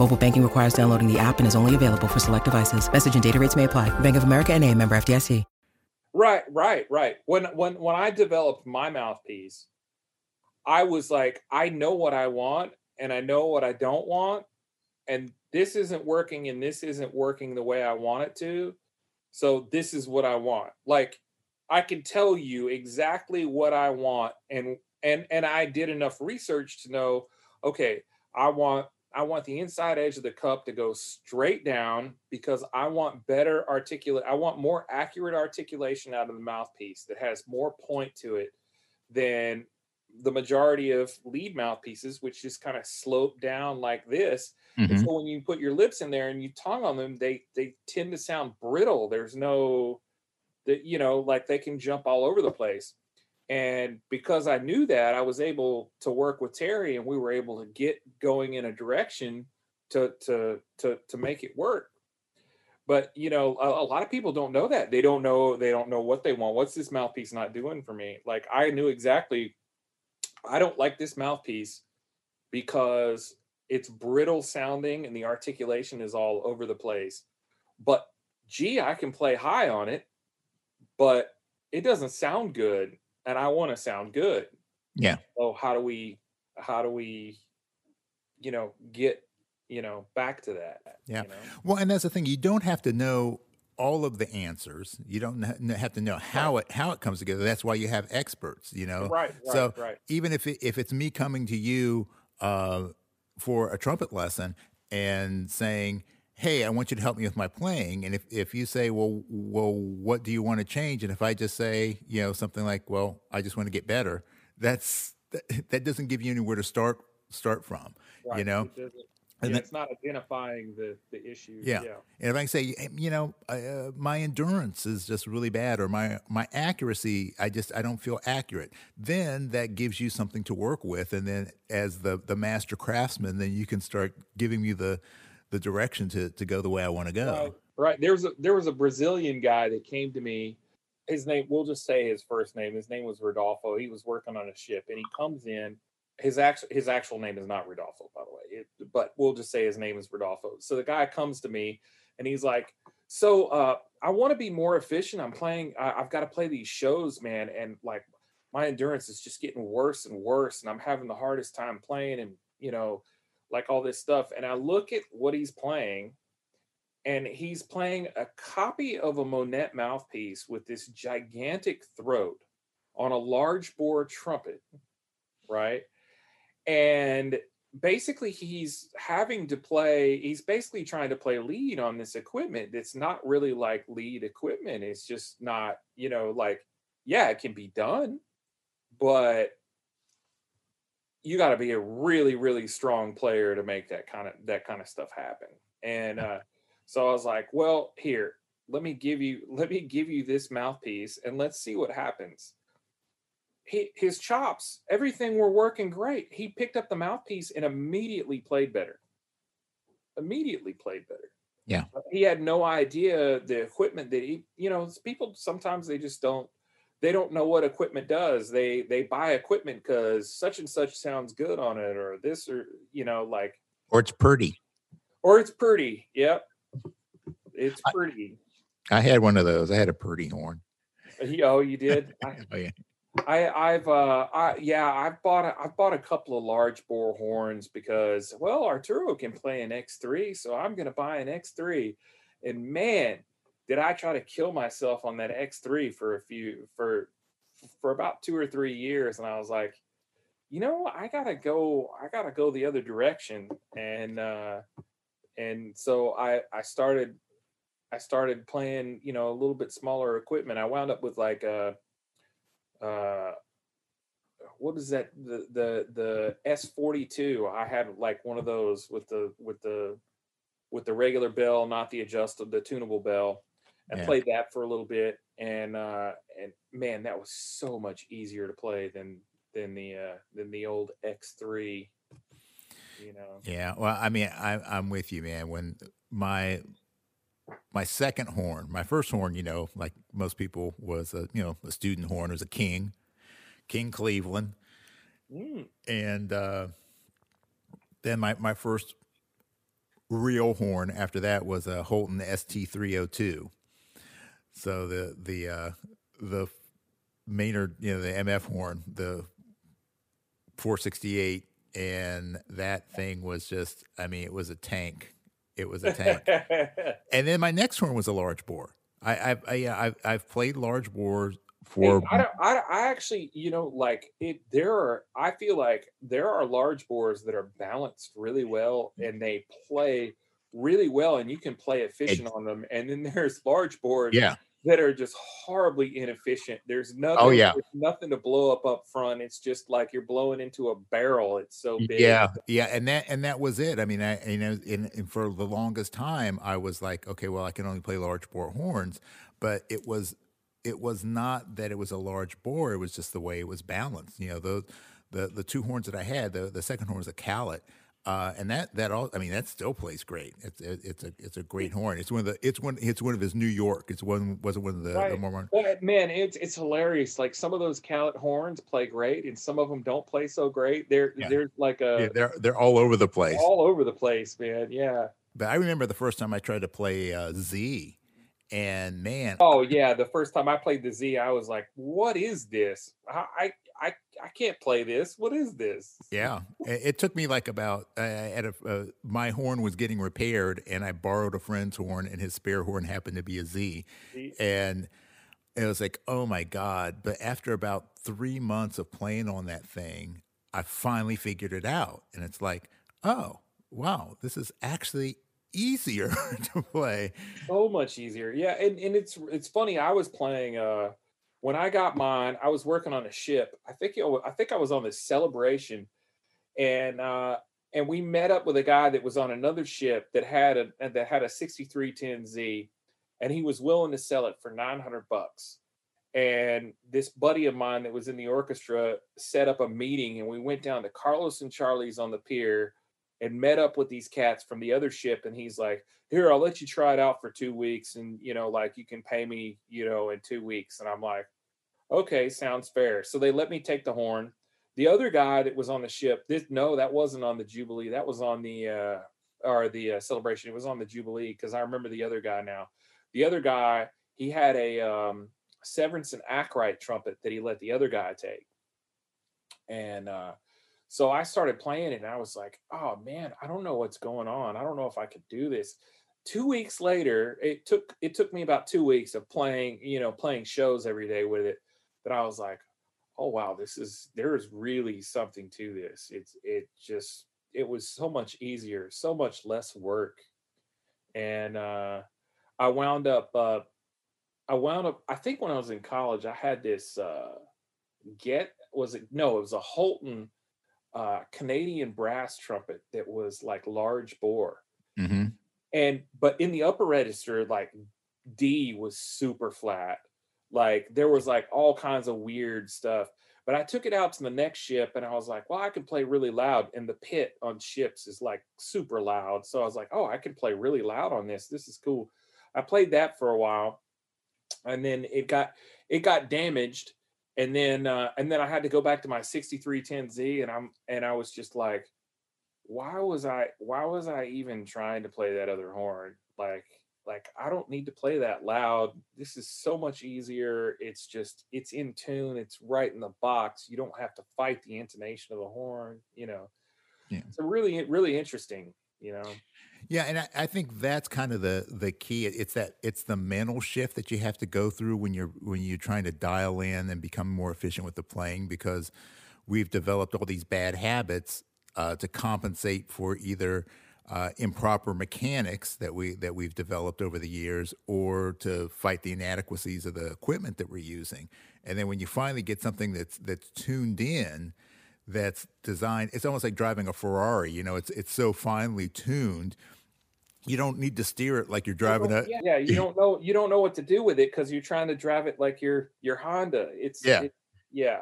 Mobile banking requires downloading the app and is only available for select devices. Message and data rates may apply. Bank of America and a member FDIC. Right, right, right. When when when I developed my mouthpiece, I was like, I know what I want and I know what I don't want, and this isn't working and this isn't working the way I want it to. So this is what I want. Like I can tell you exactly what I want and and and I did enough research to know, okay, I want I want the inside edge of the cup to go straight down because I want better articulate. I want more accurate articulation out of the mouthpiece that has more point to it than the majority of lead mouthpieces, which just kind of slope down like this. And mm-hmm. so when you put your lips in there and you tongue on them, they they tend to sound brittle. There's no that you know, like they can jump all over the place. And because I knew that, I was able to work with Terry and we were able to get going in a direction to to to to make it work. But you know, a, a lot of people don't know that. They don't know they don't know what they want. What's this mouthpiece not doing for me? Like I knew exactly I don't like this mouthpiece because it's brittle sounding and the articulation is all over the place. But gee, I can play high on it, but it doesn't sound good and I want to sound good. yeah So how do we how do we you know get you know back to that? Yeah. You know? Well, and that's the thing. You don't have to know all of the answers. You don't have to know how it how it comes together. That's why you have experts. You know. Right, right, So right. even if it, if it's me coming to you uh, for a trumpet lesson and saying, "Hey, I want you to help me with my playing," and if if you say, "Well, well, what do you want to change?" and if I just say, you know, something like, "Well, I just want to get better," that's that, that doesn't give you anywhere to start start from. You know. It And yeah, then- it's not identifying the the issue. Yeah. yeah. And if I can say, you know, uh, my endurance is just really bad, or my my accuracy, I just I don't feel accurate. Then that gives you something to work with, and then as the the master craftsman, then you can start giving me the the direction to to go the way I want to go. Right, right. There was a there was a Brazilian guy that came to me. His name, we'll just say his first name. His name was Rodolfo. He was working on a ship, and he comes in. His actual his actual name is not Rodolfo, by the way, it, but we'll just say his name is Rodolfo. So the guy comes to me, and he's like, "So uh, I want to be more efficient. I'm playing. I, I've got to play these shows, man, and like my endurance is just getting worse and worse, and I'm having the hardest time playing, and you know, like all this stuff." And I look at what he's playing, and he's playing a copy of a Monette mouthpiece with this gigantic throat on a large bore trumpet, right? And basically, he's having to play, he's basically trying to play lead on this equipment that's not really like lead equipment. It's just not, you know, like, yeah, it can be done, but you got to be a really really strong player to make that kind of that kind of stuff happen. And uh so i was like well here let me give you let me give you this mouthpiece and let's see what happens. He, his chops everything were working great. He picked up the mouthpiece and immediately played better. Immediately played better. Yeah. he had no idea the equipment that he you know people sometimes they just don't they don't know what equipment does. They they buy equipment because such and such sounds good on it, or this, or you know, like, Or it's pretty. or it's pretty. Yep, it's pretty. I had one of those. I had a pretty horn. Oh, you did. I, Oh yeah. I I've uh I yeah I've bought a, I've bought a couple of large bore horns because well Arturo can play an X3 so I'm gonna buy an X3 and man did I try to kill myself on that X3 for a few for for about two or three years and I was like you know I gotta go I gotta go the other direction. And uh and so I I started I started playing you know a little bit smaller equipment. I wound up with like a uh what is that the the the S42 I had like one of those with the with the with the regular bell not the adjustable the tunable bell and Yeah. played that for a little bit and uh and man that was so much easier to play than than the uh than the old X3 you know Yeah. Well, I mean, I, I'm with you, man. When my my second horn, my first horn, you know, like most people, was a you know a student horn. It was a King, King Cleveland, Mm, and uh, then my my first real horn after that was a Holton ST302. So the the uh, the Maynard, you know, the MF horn, the 468, and that thing was just, I mean, it was a tank. It was a tank. and then my next horn was a large bore. I, I've, I, yeah, I've, I've played large bores for. I, I, I actually, you know, like it. There are. I feel like there are large bores that are balanced really well, and they play really well, and you can play efficient on them. And then there's large bores yeah, that are just horribly inefficient. There's oh, nothing. Oh, yeah. there's nothing to blow up up front. It's just like you're blowing into a barrel. It's so big. yeah, yeah, and that and that was it. I mean, I you know, and, and for the longest time, I was like, okay, well, I can only play large bore horns, but it was it was not that it was a large bore. It was just the way it was balanced. You know, the the the two horns that I had, the the second horn was a Callet. Uh, and that that all I mean that still plays great. It's it, it's a it's a great horn. It's one of the it's one it's one of his New York. It's one wasn't one of the, the more Well, man, it's it's hilarious. Like some of those Callet horns play great, and some of them don't play so great. They're Yeah. they're like a yeah, they're they're all over the place. all over the place, man. Yeah. But I remember the first time I tried to play uh, Z, and man, Oh yeah, the first time I played the Z, I was like, "What is this? I I I, I can't play this. What is this?" Yeah, it, took me like about uh, at a, uh, my horn was getting repaired, and I borrowed a friend's horn, and his spare horn happened to be a Z, and it was like, oh my god! But after about three months of playing on that thing, I finally figured it out, and it's like, oh wow, this is actually easier to play. So much easier. Yeah, and, and it's it's funny. I was playing uh when I got mine, I was working on a ship. I think I think I was on this celebration, and uh and we met up with a guy that was on another ship that had a that had a 6310Z, and he was willing to sell it for 900 bucks. And this buddy of mine that was in the orchestra set up a meeting, and we went down to Carlos and Charlie's on the pier and met up with these cats from the other ship. And he's like, Here, I'll let you try it out for two weeks, and you know, like you can pay me, you know, in two weeks. And I'm like, Okay, sounds fair. So they let me take the horn. The other guy that was on the ship, this no, that wasn't on the Jubilee. That was on the uh or the uh, celebration. It was on the Jubilee because I remember the other guy now. The other guy, he had a um Severinsen and Akright trumpet that he let the other guy take. And uh so I started playing it and I was like, oh man, I don't know what's going on. I don't know if I could do this. Two weeks later, it took it took me about two weeks of playing, you know, playing shows every day with it. But I was like, oh wow, this is there is really something to this. It's it just it was so much easier, so much less work. And uh I wound up uh I wound up I think when I was in college, I had this uh get was it no, it was a Holton uh, Canadian brass trumpet that was like large bore. Mm-hmm. And but in the upper register, like D was super flat. Like there was like all kinds of weird stuff. But I took it out to the next ship and I was like, well, I can play really loud. And the pit on ships is like super loud. So I was like, oh, I can play really loud on this. This is cool. I played that for a while. And then it got it got damaged. And then uh and then I had to go back to my 6310Z and I'm and I was just like, why was I why was I even trying to play that other horn? Like like I don't need to play that loud. This is so much easier. It's just it's in tune. It's right in the box. You don't have to fight the intonation of the horn. You know. Yeah. So really, really interesting. You know. Yeah, and I, I think that's kind of the the key. It's that it's the mental shift that you have to go through when you're when you're trying to dial in and become more efficient with the playing because we've developed all these bad habits uh, to compensate for either uh, improper mechanics that we that we've developed over the years, or to fight the inadequacies of the equipment that we're using. And then when you finally get something that's that's tuned in, that's designed, it's almost like driving a Ferrari. You know, it's it's so finely tuned. You don't need to steer it like you're driving a yeah, yeah. You don't know you don't know what to do with it because you're trying to drive it like your your Honda. It's Yeah. it- yeah.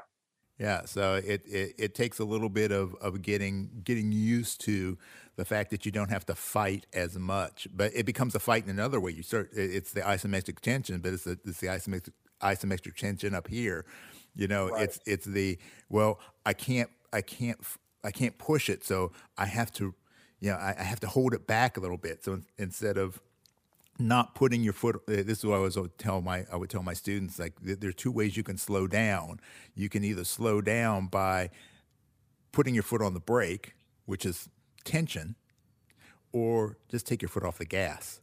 Yeah, so it, it it takes a little bit of of getting getting used to the fact that you don't have to fight as much, but it becomes a fight in another way. You start it's the isometric tension, but it's the it's the isometric isometric tension up here. You know, Right. it's it's the well, I can't I can't I can't push it, so I have to, you know, I, I have to hold it back a little bit. So in- instead of not putting your foot uh, this is what I was would tell my I would tell my students like th- there are two ways you can slow down. You can either slow down by putting your foot on the brake, which is tension, or just take your foot off the gas.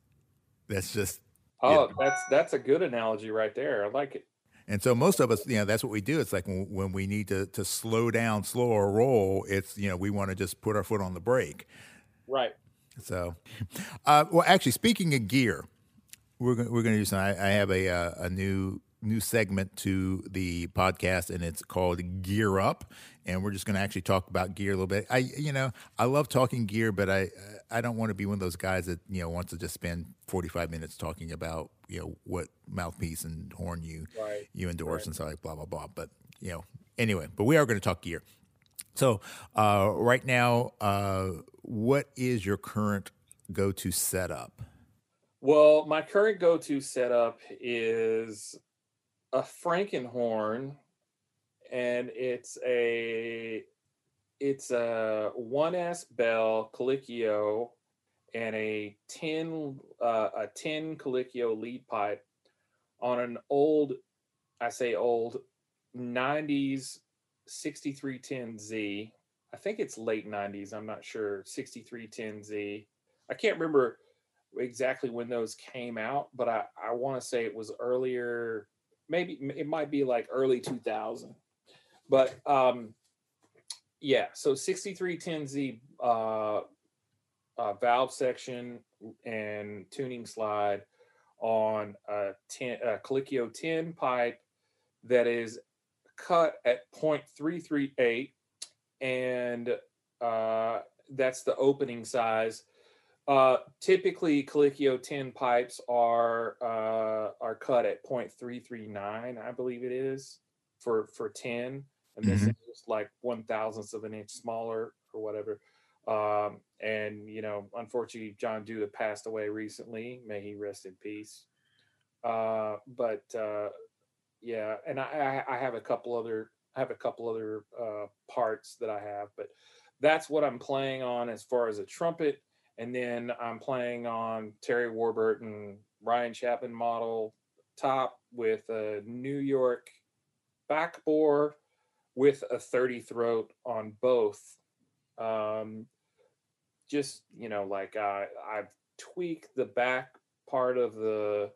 That's just Oh, that's that's a good analogy right there. I like it. And so most of us, you know, that's what we do. It's like when, when we need to to slow down, slow our roll. It's you know we want to just put our foot on the brake. Right. So, uh, well, actually, speaking of gear, we're going we're going to do something. I, I have a uh, a new new segment to the podcast, and it's called Gear Up, and we're just going to actually talk about gear a little bit. I you know I love talking gear, but I I don't want to be one of those guys that you know wants to just spend forty five minutes talking about you know what mouthpiece and horn you Right. you endorse and so like blah blah blah. But you know anyway, but we are going to talk gear. So uh, right now, uh, what is your current go-to setup? Well, my current go-to setup is a Frankenhorn, and it's a it's a one S Bell Colicchio and a tin uh, a tin Colicchio lead pipe on an old, I say old, '90s 6310Z. I think it's late '90s. I'm not sure. 6310Z. I can't remember exactly when those came out, but I, I want to say it was earlier, maybe it might be like early 2000. But um, yeah, so 6310Z uh, uh, valve section and tuning slide on a, 10, a Colicchio 10 pipe that is cut at 0.338 and uh, that's the opening size. Uh, typically, Colicchio 10 pipes are uh, are cut at 0.339, I believe it is for for 10, and this Mhm. is like one thousandths of an inch smaller or whatever. Um, and you know, unfortunately, John Duda passed away recently. May he rest in peace. Uh, but uh, yeah, and I, I I have a couple other I have a couple other uh, parts that I have, but that's what I'm playing on as far as a trumpet. And then I'm playing on Terry Warburton, Ryan Chapman model top with a New York back bore with a 30 throat on both. Um, just, you know, like uh, I've tweaked the back part of the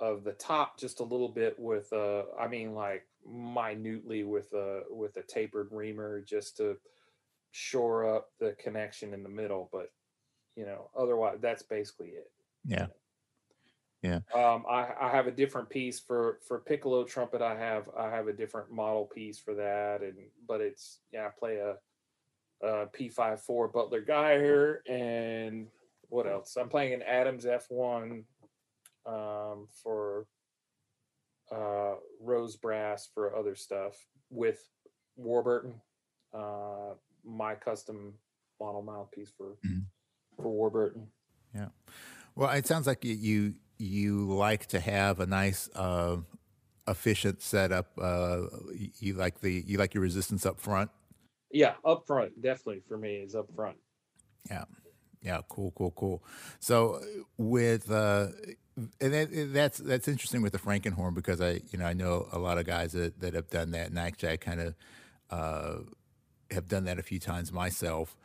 of the top just a little bit with uh I mean like minutely with a with a tapered reamer just to shore up the connection in the middle but you know otherwise that's basically it Yeah, Yeah. Um, I, I have a different piece for for piccolo trumpet. I have I have a different model piece for that, and but it's yeah, I play a, a P54 Butler Geyer, and what else? I'm playing an Adams F1 um, for uh, Rose Brass for other stuff with Warburton, uh, my custom model mouthpiece for Mhm. for Warburton. Yeah. Well, it sounds like you you, like to have a nice uh, efficient setup. Uh, you, like the you like your resistance up front. Yeah, up front, definitely for me is up front. Yeah. Yeah, cool, cool, cool. So with uh and that, that's that's interesting with the Frankenhorn because I you know I know a lot of guys that, that have done that and actually I kind of uh, have done that a few times myself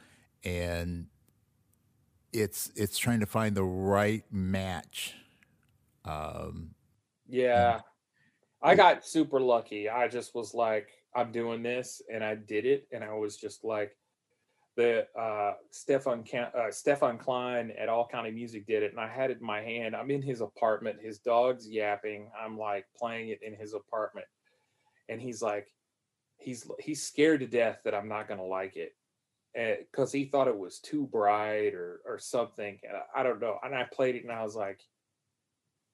and it's it's trying to find the right match. Um, Yeah. I got super lucky. I just was like, I'm doing this, and I did it, and I was just like, the uh, Stefan uh, Stefan Klein at All County Music did it, and I had it in my hand. I'm in his apartment. His dog's yapping. I'm like playing it in his apartment, and he's like, he's he's scared to death that I'm not gonna like it, eh, because he thought it was too bright or or something. And I, I don't know. And I played it, and I was like,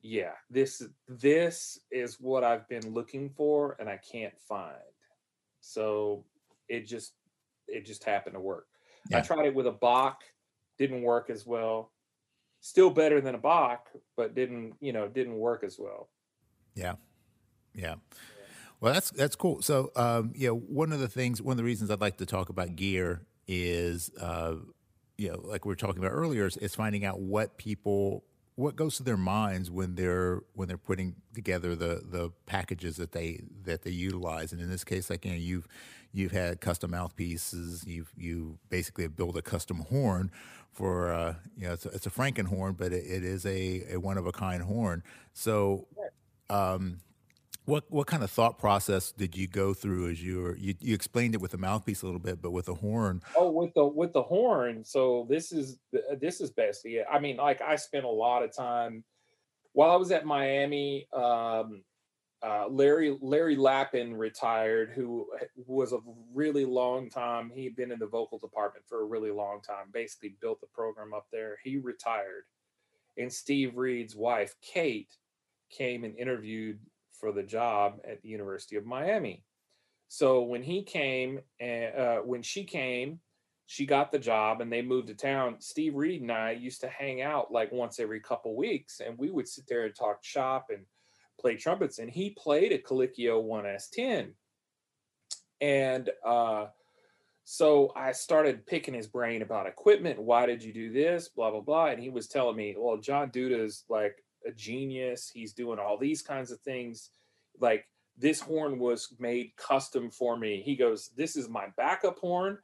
yeah, this this is what I've been looking for, and I can't find. So it just it just happened to work. I tried it with a Bach, didn't work as well. Still better than a Bach, but didn't you know didn't work as well. Yeah, yeah. Well, that's that's cool. So, um, yeah, one of the things, one of the reasons I'd like to talk about gear is, uh, you know, like we were talking about earlier, is, is finding out what people, what goes to their minds when they're when they're putting together the the packages that they that they utilize. And in this case, like you know, you've you've had custom mouthpieces, you've you basically built a custom horn for, uh, you know, it's a, it's a Frankenhorn, but it, it is a, a one of a kind horn. So. Um, what what kind of thought process did you go through as you were you, you explained it with the mouthpiece a little bit, but with the horn, Oh, with the with the horn. So this is this is basically Yeah, I mean, like I spent a lot of time while I was at Miami. Um, uh, Larry Larry Lapin retired, who was a really long time. He'd been in the vocal department for a really long time. Basically, built the program up there. He retired, and Steve Reid's wife Kate came and interviewed for the job at the University of Miami. So when he came and uh, when she came, she got the job and they moved to town. Steve Reid and I used to hang out like once every couple weeks, and we would sit there and talk shop and play trumpets. And he played a Colicchio 1S10, and uh, so I started picking his brain about equipment. Why did you do this? Blah blah blah. And he was telling me, well, John Duda is like a genius. He's doing all these kinds of things. Like this horn was made custom for me. He goes, This is my backup horn.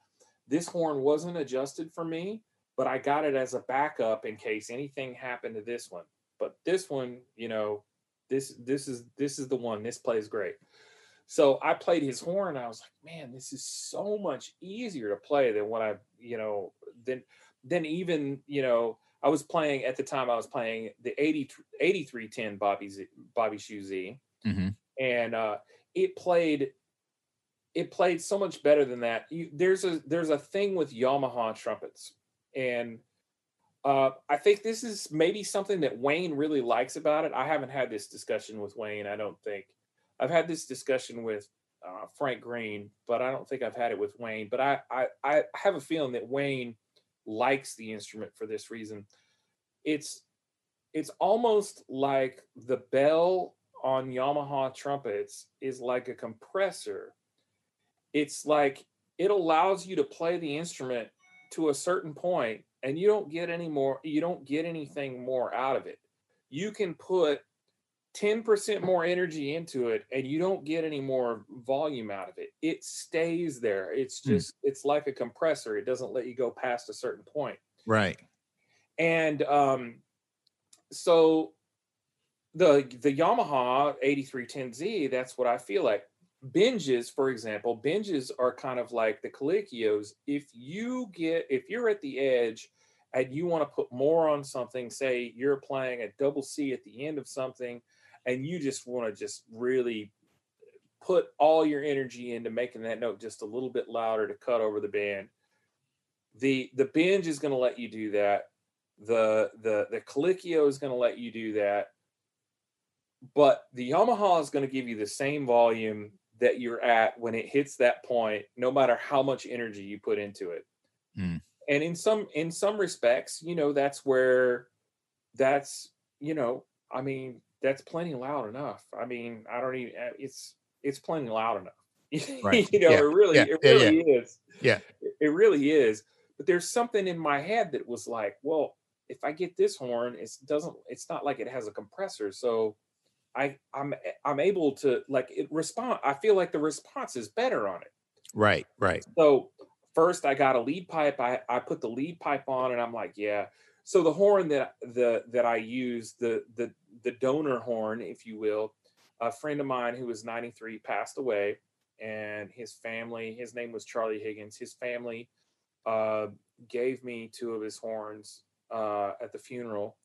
This horn wasn't adjusted for me, but I got it as a backup in case anything happened to this one. But this one, you know, this this is this is the one. This plays great. So I played his horn. I was like, man, this is so much easier to play than what I, you know, than than even, you know, I was playing at the time I was playing the 80 8310 Bobby Z, Bobby Shew Z and uh, it played it played so much better than that. You, there's a there's a thing with Yamaha trumpets, and uh, I think this is maybe something that Wayne really likes about it. I haven't had this discussion with Wayne. I don't think I've had this discussion with uh, Frank Green, but I don't think I've had it with Wayne. But I, I I have a feeling that Wayne likes the instrument for this reason. It's it's almost like the bell on Yamaha trumpets is like a compressor. It's like it allows you to play the instrument to a certain point and you don't get any more you don't get anything more out of it. You can put 10% more energy into it and you don't get any more volume out of it. It stays there. It's Hmm. just it's like a compressor. It doesn't let you go past a certain point right? and um so the the yamaha 8310z that's what i feel like Benges for example Benges are kind of like the colicchios if you get if you're at the edge and you want to put more on something, say you're playing a double C at the end of something, and you just want to just really put all your energy into making that note just a little bit louder to cut over the band. The the Benge is going to let you do that. The the the Colicchio is going to let you do that. But the Yamaha is going to give you the same volume that you're at when it hits that point, no matter how much energy you put into it. Mm. And in some in some respects, you know, that's where that's you know, I mean, that's plenty loud enough. I mean, I don't even eh, it's it's plenty loud enough. Right. you know, Yeah. it really, Yeah. it Yeah, really is. Yeah. It- It really is. But there's something in my head that was like, well, if I get this horn, it doesn't. It's not like it has a compressor, so I I'm eh, I'm able to like it respond. I feel like the response is better on it. Right. Right. So first I got a lead pipe. I, I put the lead pipe on and I'm like, yeah. So the horn that the that I use, the the the donor horn, if you will, a friend of mine who was 93 passed away, and his family, his name was Charlie Higgins, his family uh, gave me two of his horns uh, at the funeral.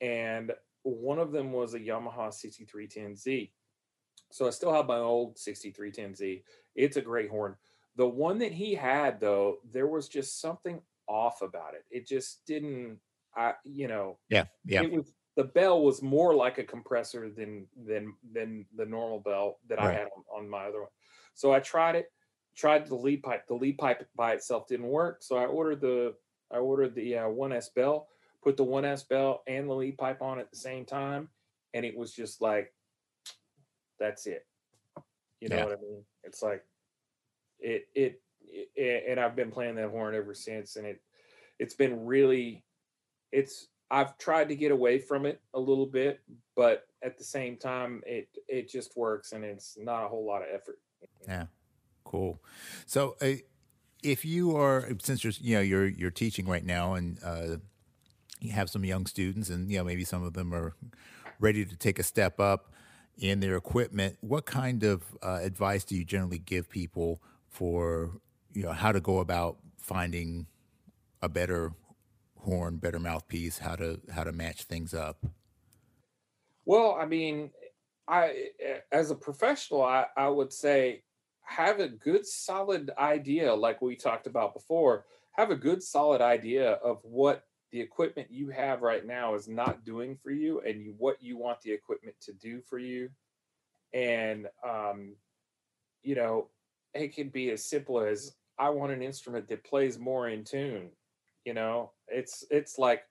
And one of them was a Yamaha 6310Z. So I still have my old 6310Z. It's a great horn. The one that he had, though, there was just something off about it. It just didn't, I, you know, Yeah. Yeah. it was the bell was more like a compressor than than than the normal bell that I had on, on my other one. So I tried it, tried the lead pipe. The lead pipe by itself didn't work. So I ordered the I ordered the uh, 1S bell, put the 1S bell and the lead pipe on at the same time, and it was just like that's it. You know Yeah. what I mean? It's like it, it it and I've been playing that horn ever since and it it's been really it's I've tried to get away from it a little bit, but at the same time it it just works and it's not a whole lot of effort. Yeah, cool. So, uh, if you are since you're you know you're you're teaching right now, and uh, you have some young students, and you know maybe some of them are ready to take a step up in their equipment, what kind of uh, advice do you generally give people for you know how to go about finding a better horn, better mouthpiece, how to how to match things up? Well, I mean, I as a professional, I, I would say have a good solid idea, like we talked about before. Have a good solid idea of what the equipment you have right now is not doing for you, and you, what you want the equipment to do for you. And um, you know, it can be as simple as I want an instrument that plays more in tune. You know, it's it's like,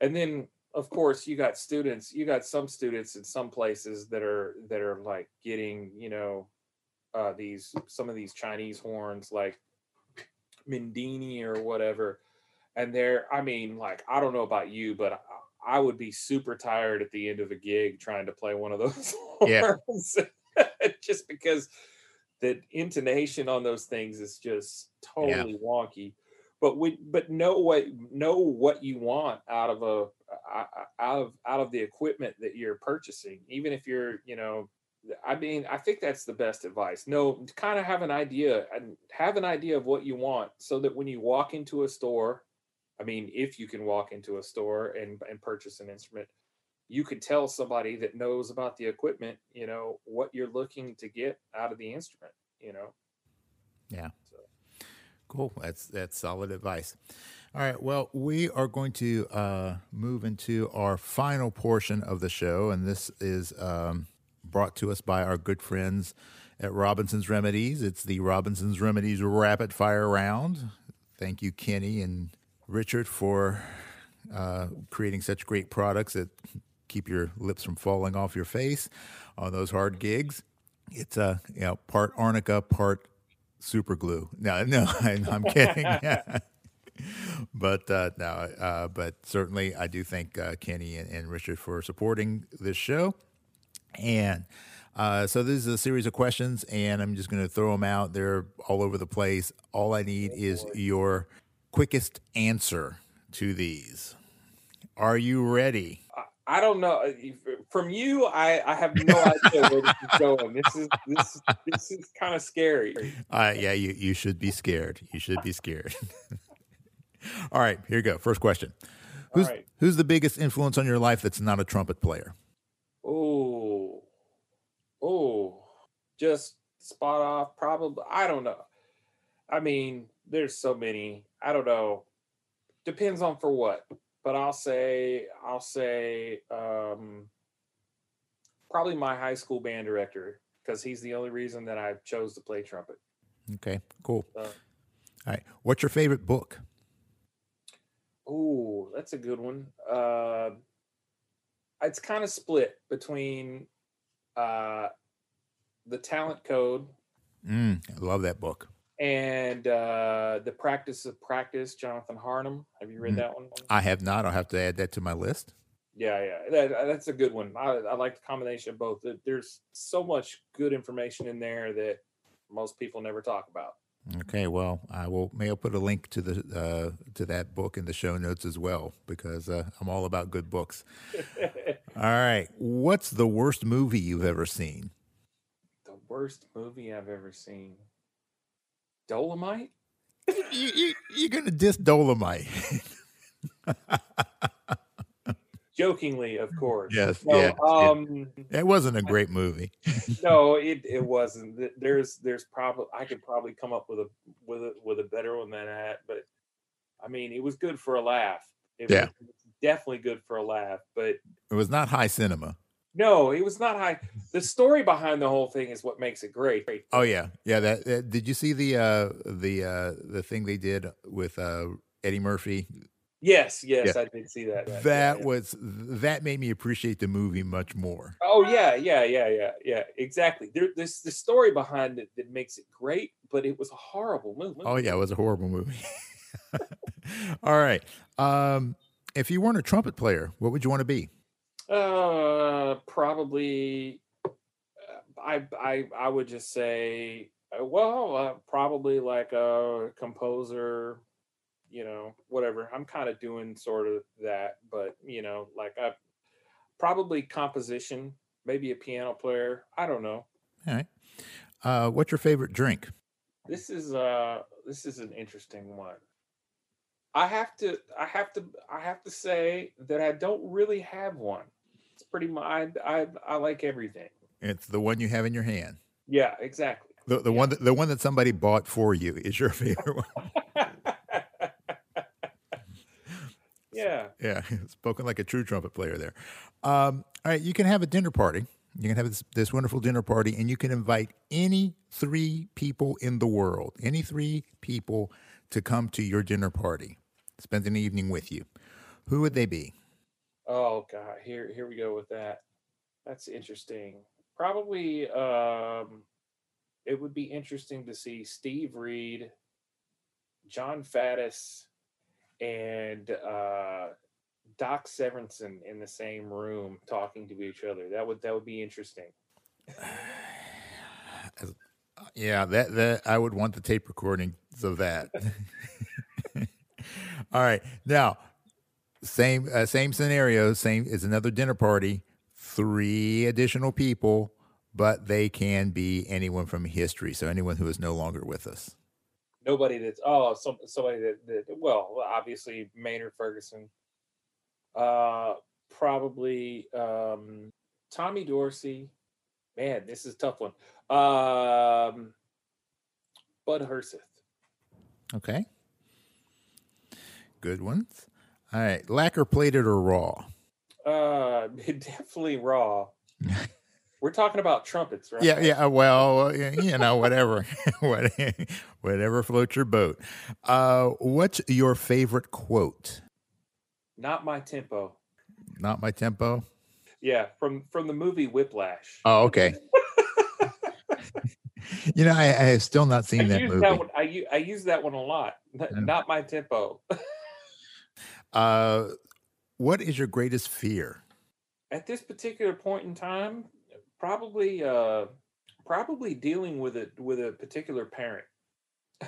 and then of course you got students you got some students in some places that are that are like getting you know uh these some of these chinese horns like mendini or whatever and they're i mean like i don't know about you but i, I would be super tired at the end of a gig trying to play one of those Yeah. horns just because the intonation on those things is just Yeah. totally wonky but we but know what know what you want out of a out of out of the equipment that you're purchasing even if you're you know i mean i think that's the best advice no kind of have an idea and have an idea of what you want so that when you walk into a store i mean if you can walk into a store and and purchase an instrument you could tell somebody that knows about the equipment you know what you're looking to get out of the instrument you know Yeah. So. Cool. That's that's solid advice. All right. Well, we are going to uh, move into our final portion of the show, and this is um, brought to us by our good friends at Robinson's Remedies. It's the Robinson's Remedies Rapid Fire Round. Thank you, Kenny and Richard, for uh, creating such great products that keep your lips from falling off your face on those hard gigs. It's a you know part arnica, part super glue. No, no, I'm, I'm kidding. but uh, no, uh, but certainly I do thank uh, Kenny and, and Richard for supporting this show. And uh, so this is a series of questions, and I'm just going to throw them out. They're all over the place. All I need is your quickest answer to these. Are you ready? I don't know. uh, From you, I, I have no idea where this is going. This is this this is kind of scary. Uh, yeah, you, you should be scared. You should be scared. All right, here you go. First question. Who's right. who's the biggest influence on your life that's not a trumpet player? Oh, oh, just spot off. Probably, I don't know. I mean, there's so many. I don't know. Depends on for what, but I'll say, I'll say, um, probably my high school band director because he's the only reason that I chose to play trumpet. Okay, cool. So, All right. What's your favorite book? oh, that's a good one. Uh, it's kind of split between uh, the Talent Code Mm, I love that book. And uh, the Practice of Practice, Jonathan Harnum. Have you read Mm. that one? I have not. I'll have to add that to my list. Yeah, yeah, that, that's a good one. I, I like the combination of both. There's so much good information in there that most people never talk about. Okay, well, I will. May I put a link to the uh, to that book in the show notes as well because uh, I'm all about good books. All right, what's the worst movie you've ever seen? the worst movie I've ever seen. Dolomite? you, you, you're gonna diss Dolomite. Jokingly, of course. Yes, No, yeah, yeah. um, it wasn't a great movie. no, it, it wasn't. There's there's probably I could probably come up with a with a with a better one than that, but I mean it was good for a laugh. It Yeah. was definitely good for a laugh, but It was not high cinema. no, it was not high. The story behind the whole thing is what makes it great. Oh yeah, yeah. That, that did you see the uh, the uh, the thing they did with uh, Eddie Murphy? Yes, yes, I did see that. Yeah, That yeah. was that made me appreciate the movie much more. Oh yeah, yeah, yeah, yeah, yeah. Exactly. There, there's the story behind it that makes it great, but it was a horrible movie. Oh yeah, it was a horrible movie. All right. Um, if you weren't a trumpet player, what would you want to be? Uh, probably. I I I would just say, uh, well, uh, probably like a composer. You know, whatever. I'm kind of doing sort of that, but you know, like I probably composition, maybe a piano player. I don't know. All right. Uh, what's your favorite drink? This is uh this is an interesting one. I have to I have to I have to say that I don't really have one. It's pretty much I I, I like everything. It's the one you have in your hand. Yeah, exactly. The, the one that, the one that somebody bought for you is your favorite one. yeah. Yeah, spoken like a true trumpet player there. Um, all right, you can have a dinner party. You can have this, this wonderful dinner party, and you can invite any three people in the world, any three people to come to your dinner party, spend an evening with you. Who would they be? Oh god, here here we go with that. That's interesting. Probably um it would be interesting to see Steve Reid, Jon Faddis, and uh Doc Severinsen in the same room talking to each other. That would that would be interesting. Yeah, that that I would want the tape recordings of that. All right, now same uh, same scenario. Same it's another dinner party. Three additional people, but they can be anyone from history. So anyone who is no longer with us. Nobody that's oh some somebody that, that well obviously Maynard Ferguson. Uh probably um Tommy Dorsey. Man, this is a tough one. Um Bud Herseth. Okay, good ones. All right, lacquer plated or raw? Uh definitely raw. We're talking about trumpets, right? Yeah, yeah. Well, you know, whatever, whatever floats your boat. Uh, what's your favorite quote? Not my tempo. Not my tempo. Yeah, from from the movie Whiplash. Oh, okay. you know, I, I have still not I seen that movie. that one. I I use that one a lot. Not my tempo. Uh, what is your greatest fear? At this particular point in time, probably uh probably dealing with it with a particular parent.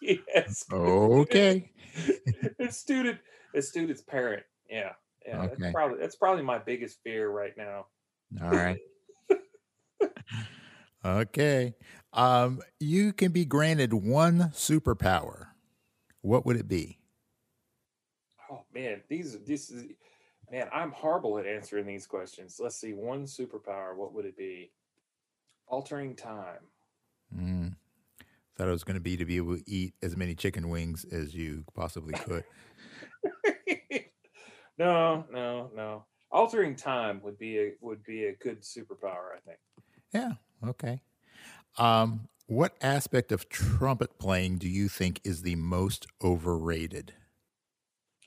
yes. Okay. a student a student's parent. Yeah. Yeah. Okay. That's probably that's probably my biggest fear right now. All right. okay. Um, you can be granted one superpower. what would it be? Oh man, these this is man, I'm horrible at answering these questions. Let's see, one superpower, what would it be? Altering time. Mm. Thought it was going to be to be able to eat as many chicken wings as you possibly could. no, no, no. Altering time would be a would be a good superpower, I think. Yeah. Okay. Um, what aspect of trumpet playing do you think is the most overrated?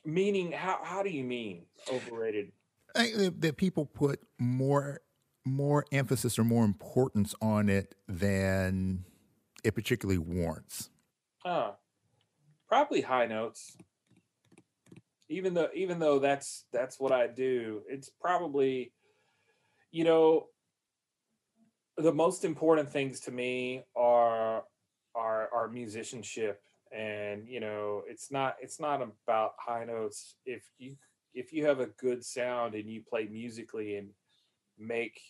Meaning, how how do you mean overrated? I think that, people put more more emphasis or more importance on it than it particularly warrants. Uh, probably high notes. Even though even though that's that's what I do, it's probably you know the most important things to me are are are musicianship and you know it's not it's not about high notes. If you if you have a good sound and you play musically and make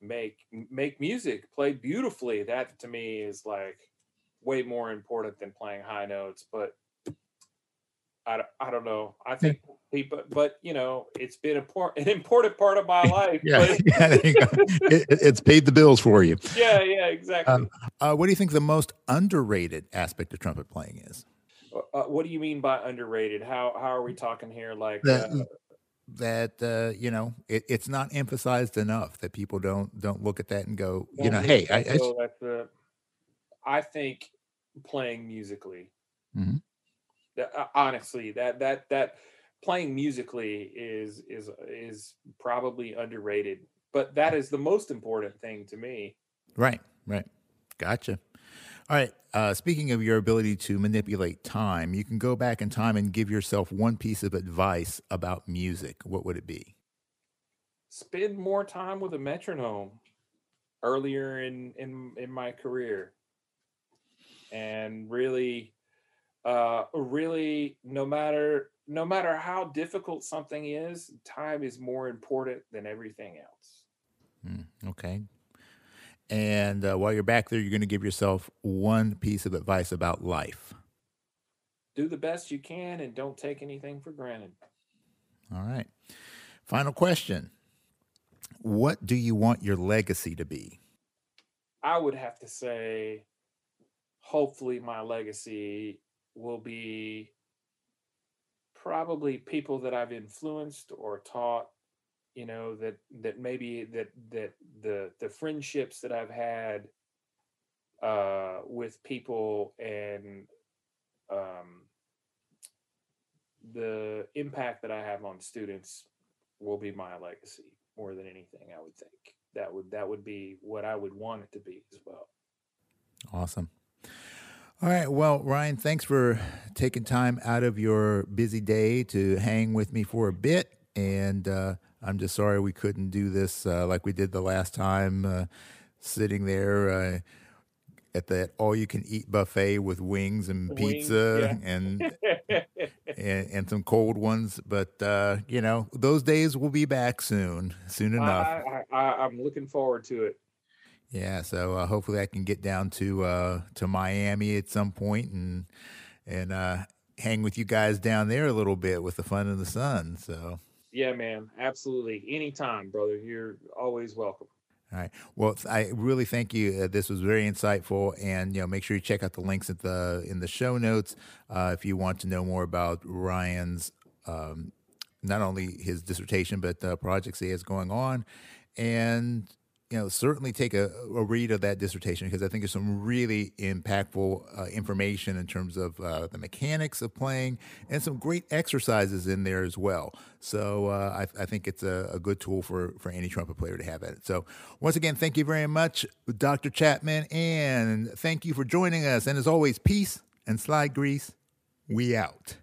make make music play beautifully that to me is like way more important than playing high notes. But I, I don't know. I think people, but you know, it's been an important part of my life. yeah, yeah it, it's paid the bills for you. Yeah, yeah, exactly. Um, uh, what do you think the most underrated aspect of trumpet playing is? Uh, uh what do you mean by underrated? How how are we talking here? Like that, uh, that uh, you know, it, it's not emphasized enough that people don't don't look at that and go, you know, hey, I, I, I think playing musically. Mm-hmm honestly, that that that playing musically is is is probably underrated, but that is the most important thing to me. Right, right. Gotcha. All right. Uh, speaking of your ability to manipulate time, you can go back in time and give yourself one piece of advice about music. What would it be? Spend more time with a metronome earlier in in in my career, and really uh, really no matter no matter how difficult something is time is more important than everything else. Mm, okay. And uh, while you're back there you're going to give yourself one piece of advice about life. Do the best you can and don't take anything for granted. All right. Final question. What do you want your legacy to be? I would have to say hopefully my legacy will be probably people that I've influenced or taught, you know, that that maybe that that the the friendships that I've had uh with people and um the impact that I have on students will be my legacy more than anything I would think. That would that would be what I would want it to be as well. Awesome. All right. Well, Ryan, thanks for taking time out of your busy day to hang with me for a bit. And uh, I'm just sorry we couldn't do this uh, like we did the last time, uh, sitting there uh, at that all-you-can-eat buffet with wings and wings, pizza yeah. and, and, and some cold ones. But uh, you know, those days will be back soon, soon enough. I, I, I'm looking forward to it. Yeah, so uh, hopefully I can get down to uh, to Miami at some point and and uh, hang with you guys down there a little bit with the fun and the sun. So yeah, man, absolutely, anytime, brother. You're always welcome. All right. Well, I really thank you. Uh, this was very insightful, and you know, make sure you check out the links at the in the show notes uh, if you want to know more about Ryan's um, not only his dissertation but the projects he has going on, and you know, certainly take a, a, read of that dissertation because I think there's some really impactful uh, information in terms of uh, the mechanics of playing and some great exercises in there as well. So uh, I, I, think it's a, a, good tool for, for any trumpet player to have at it. So once again, thank you very much, Dr. Chapman, and thank you for joining us. And as always, peace and slide grease. We out.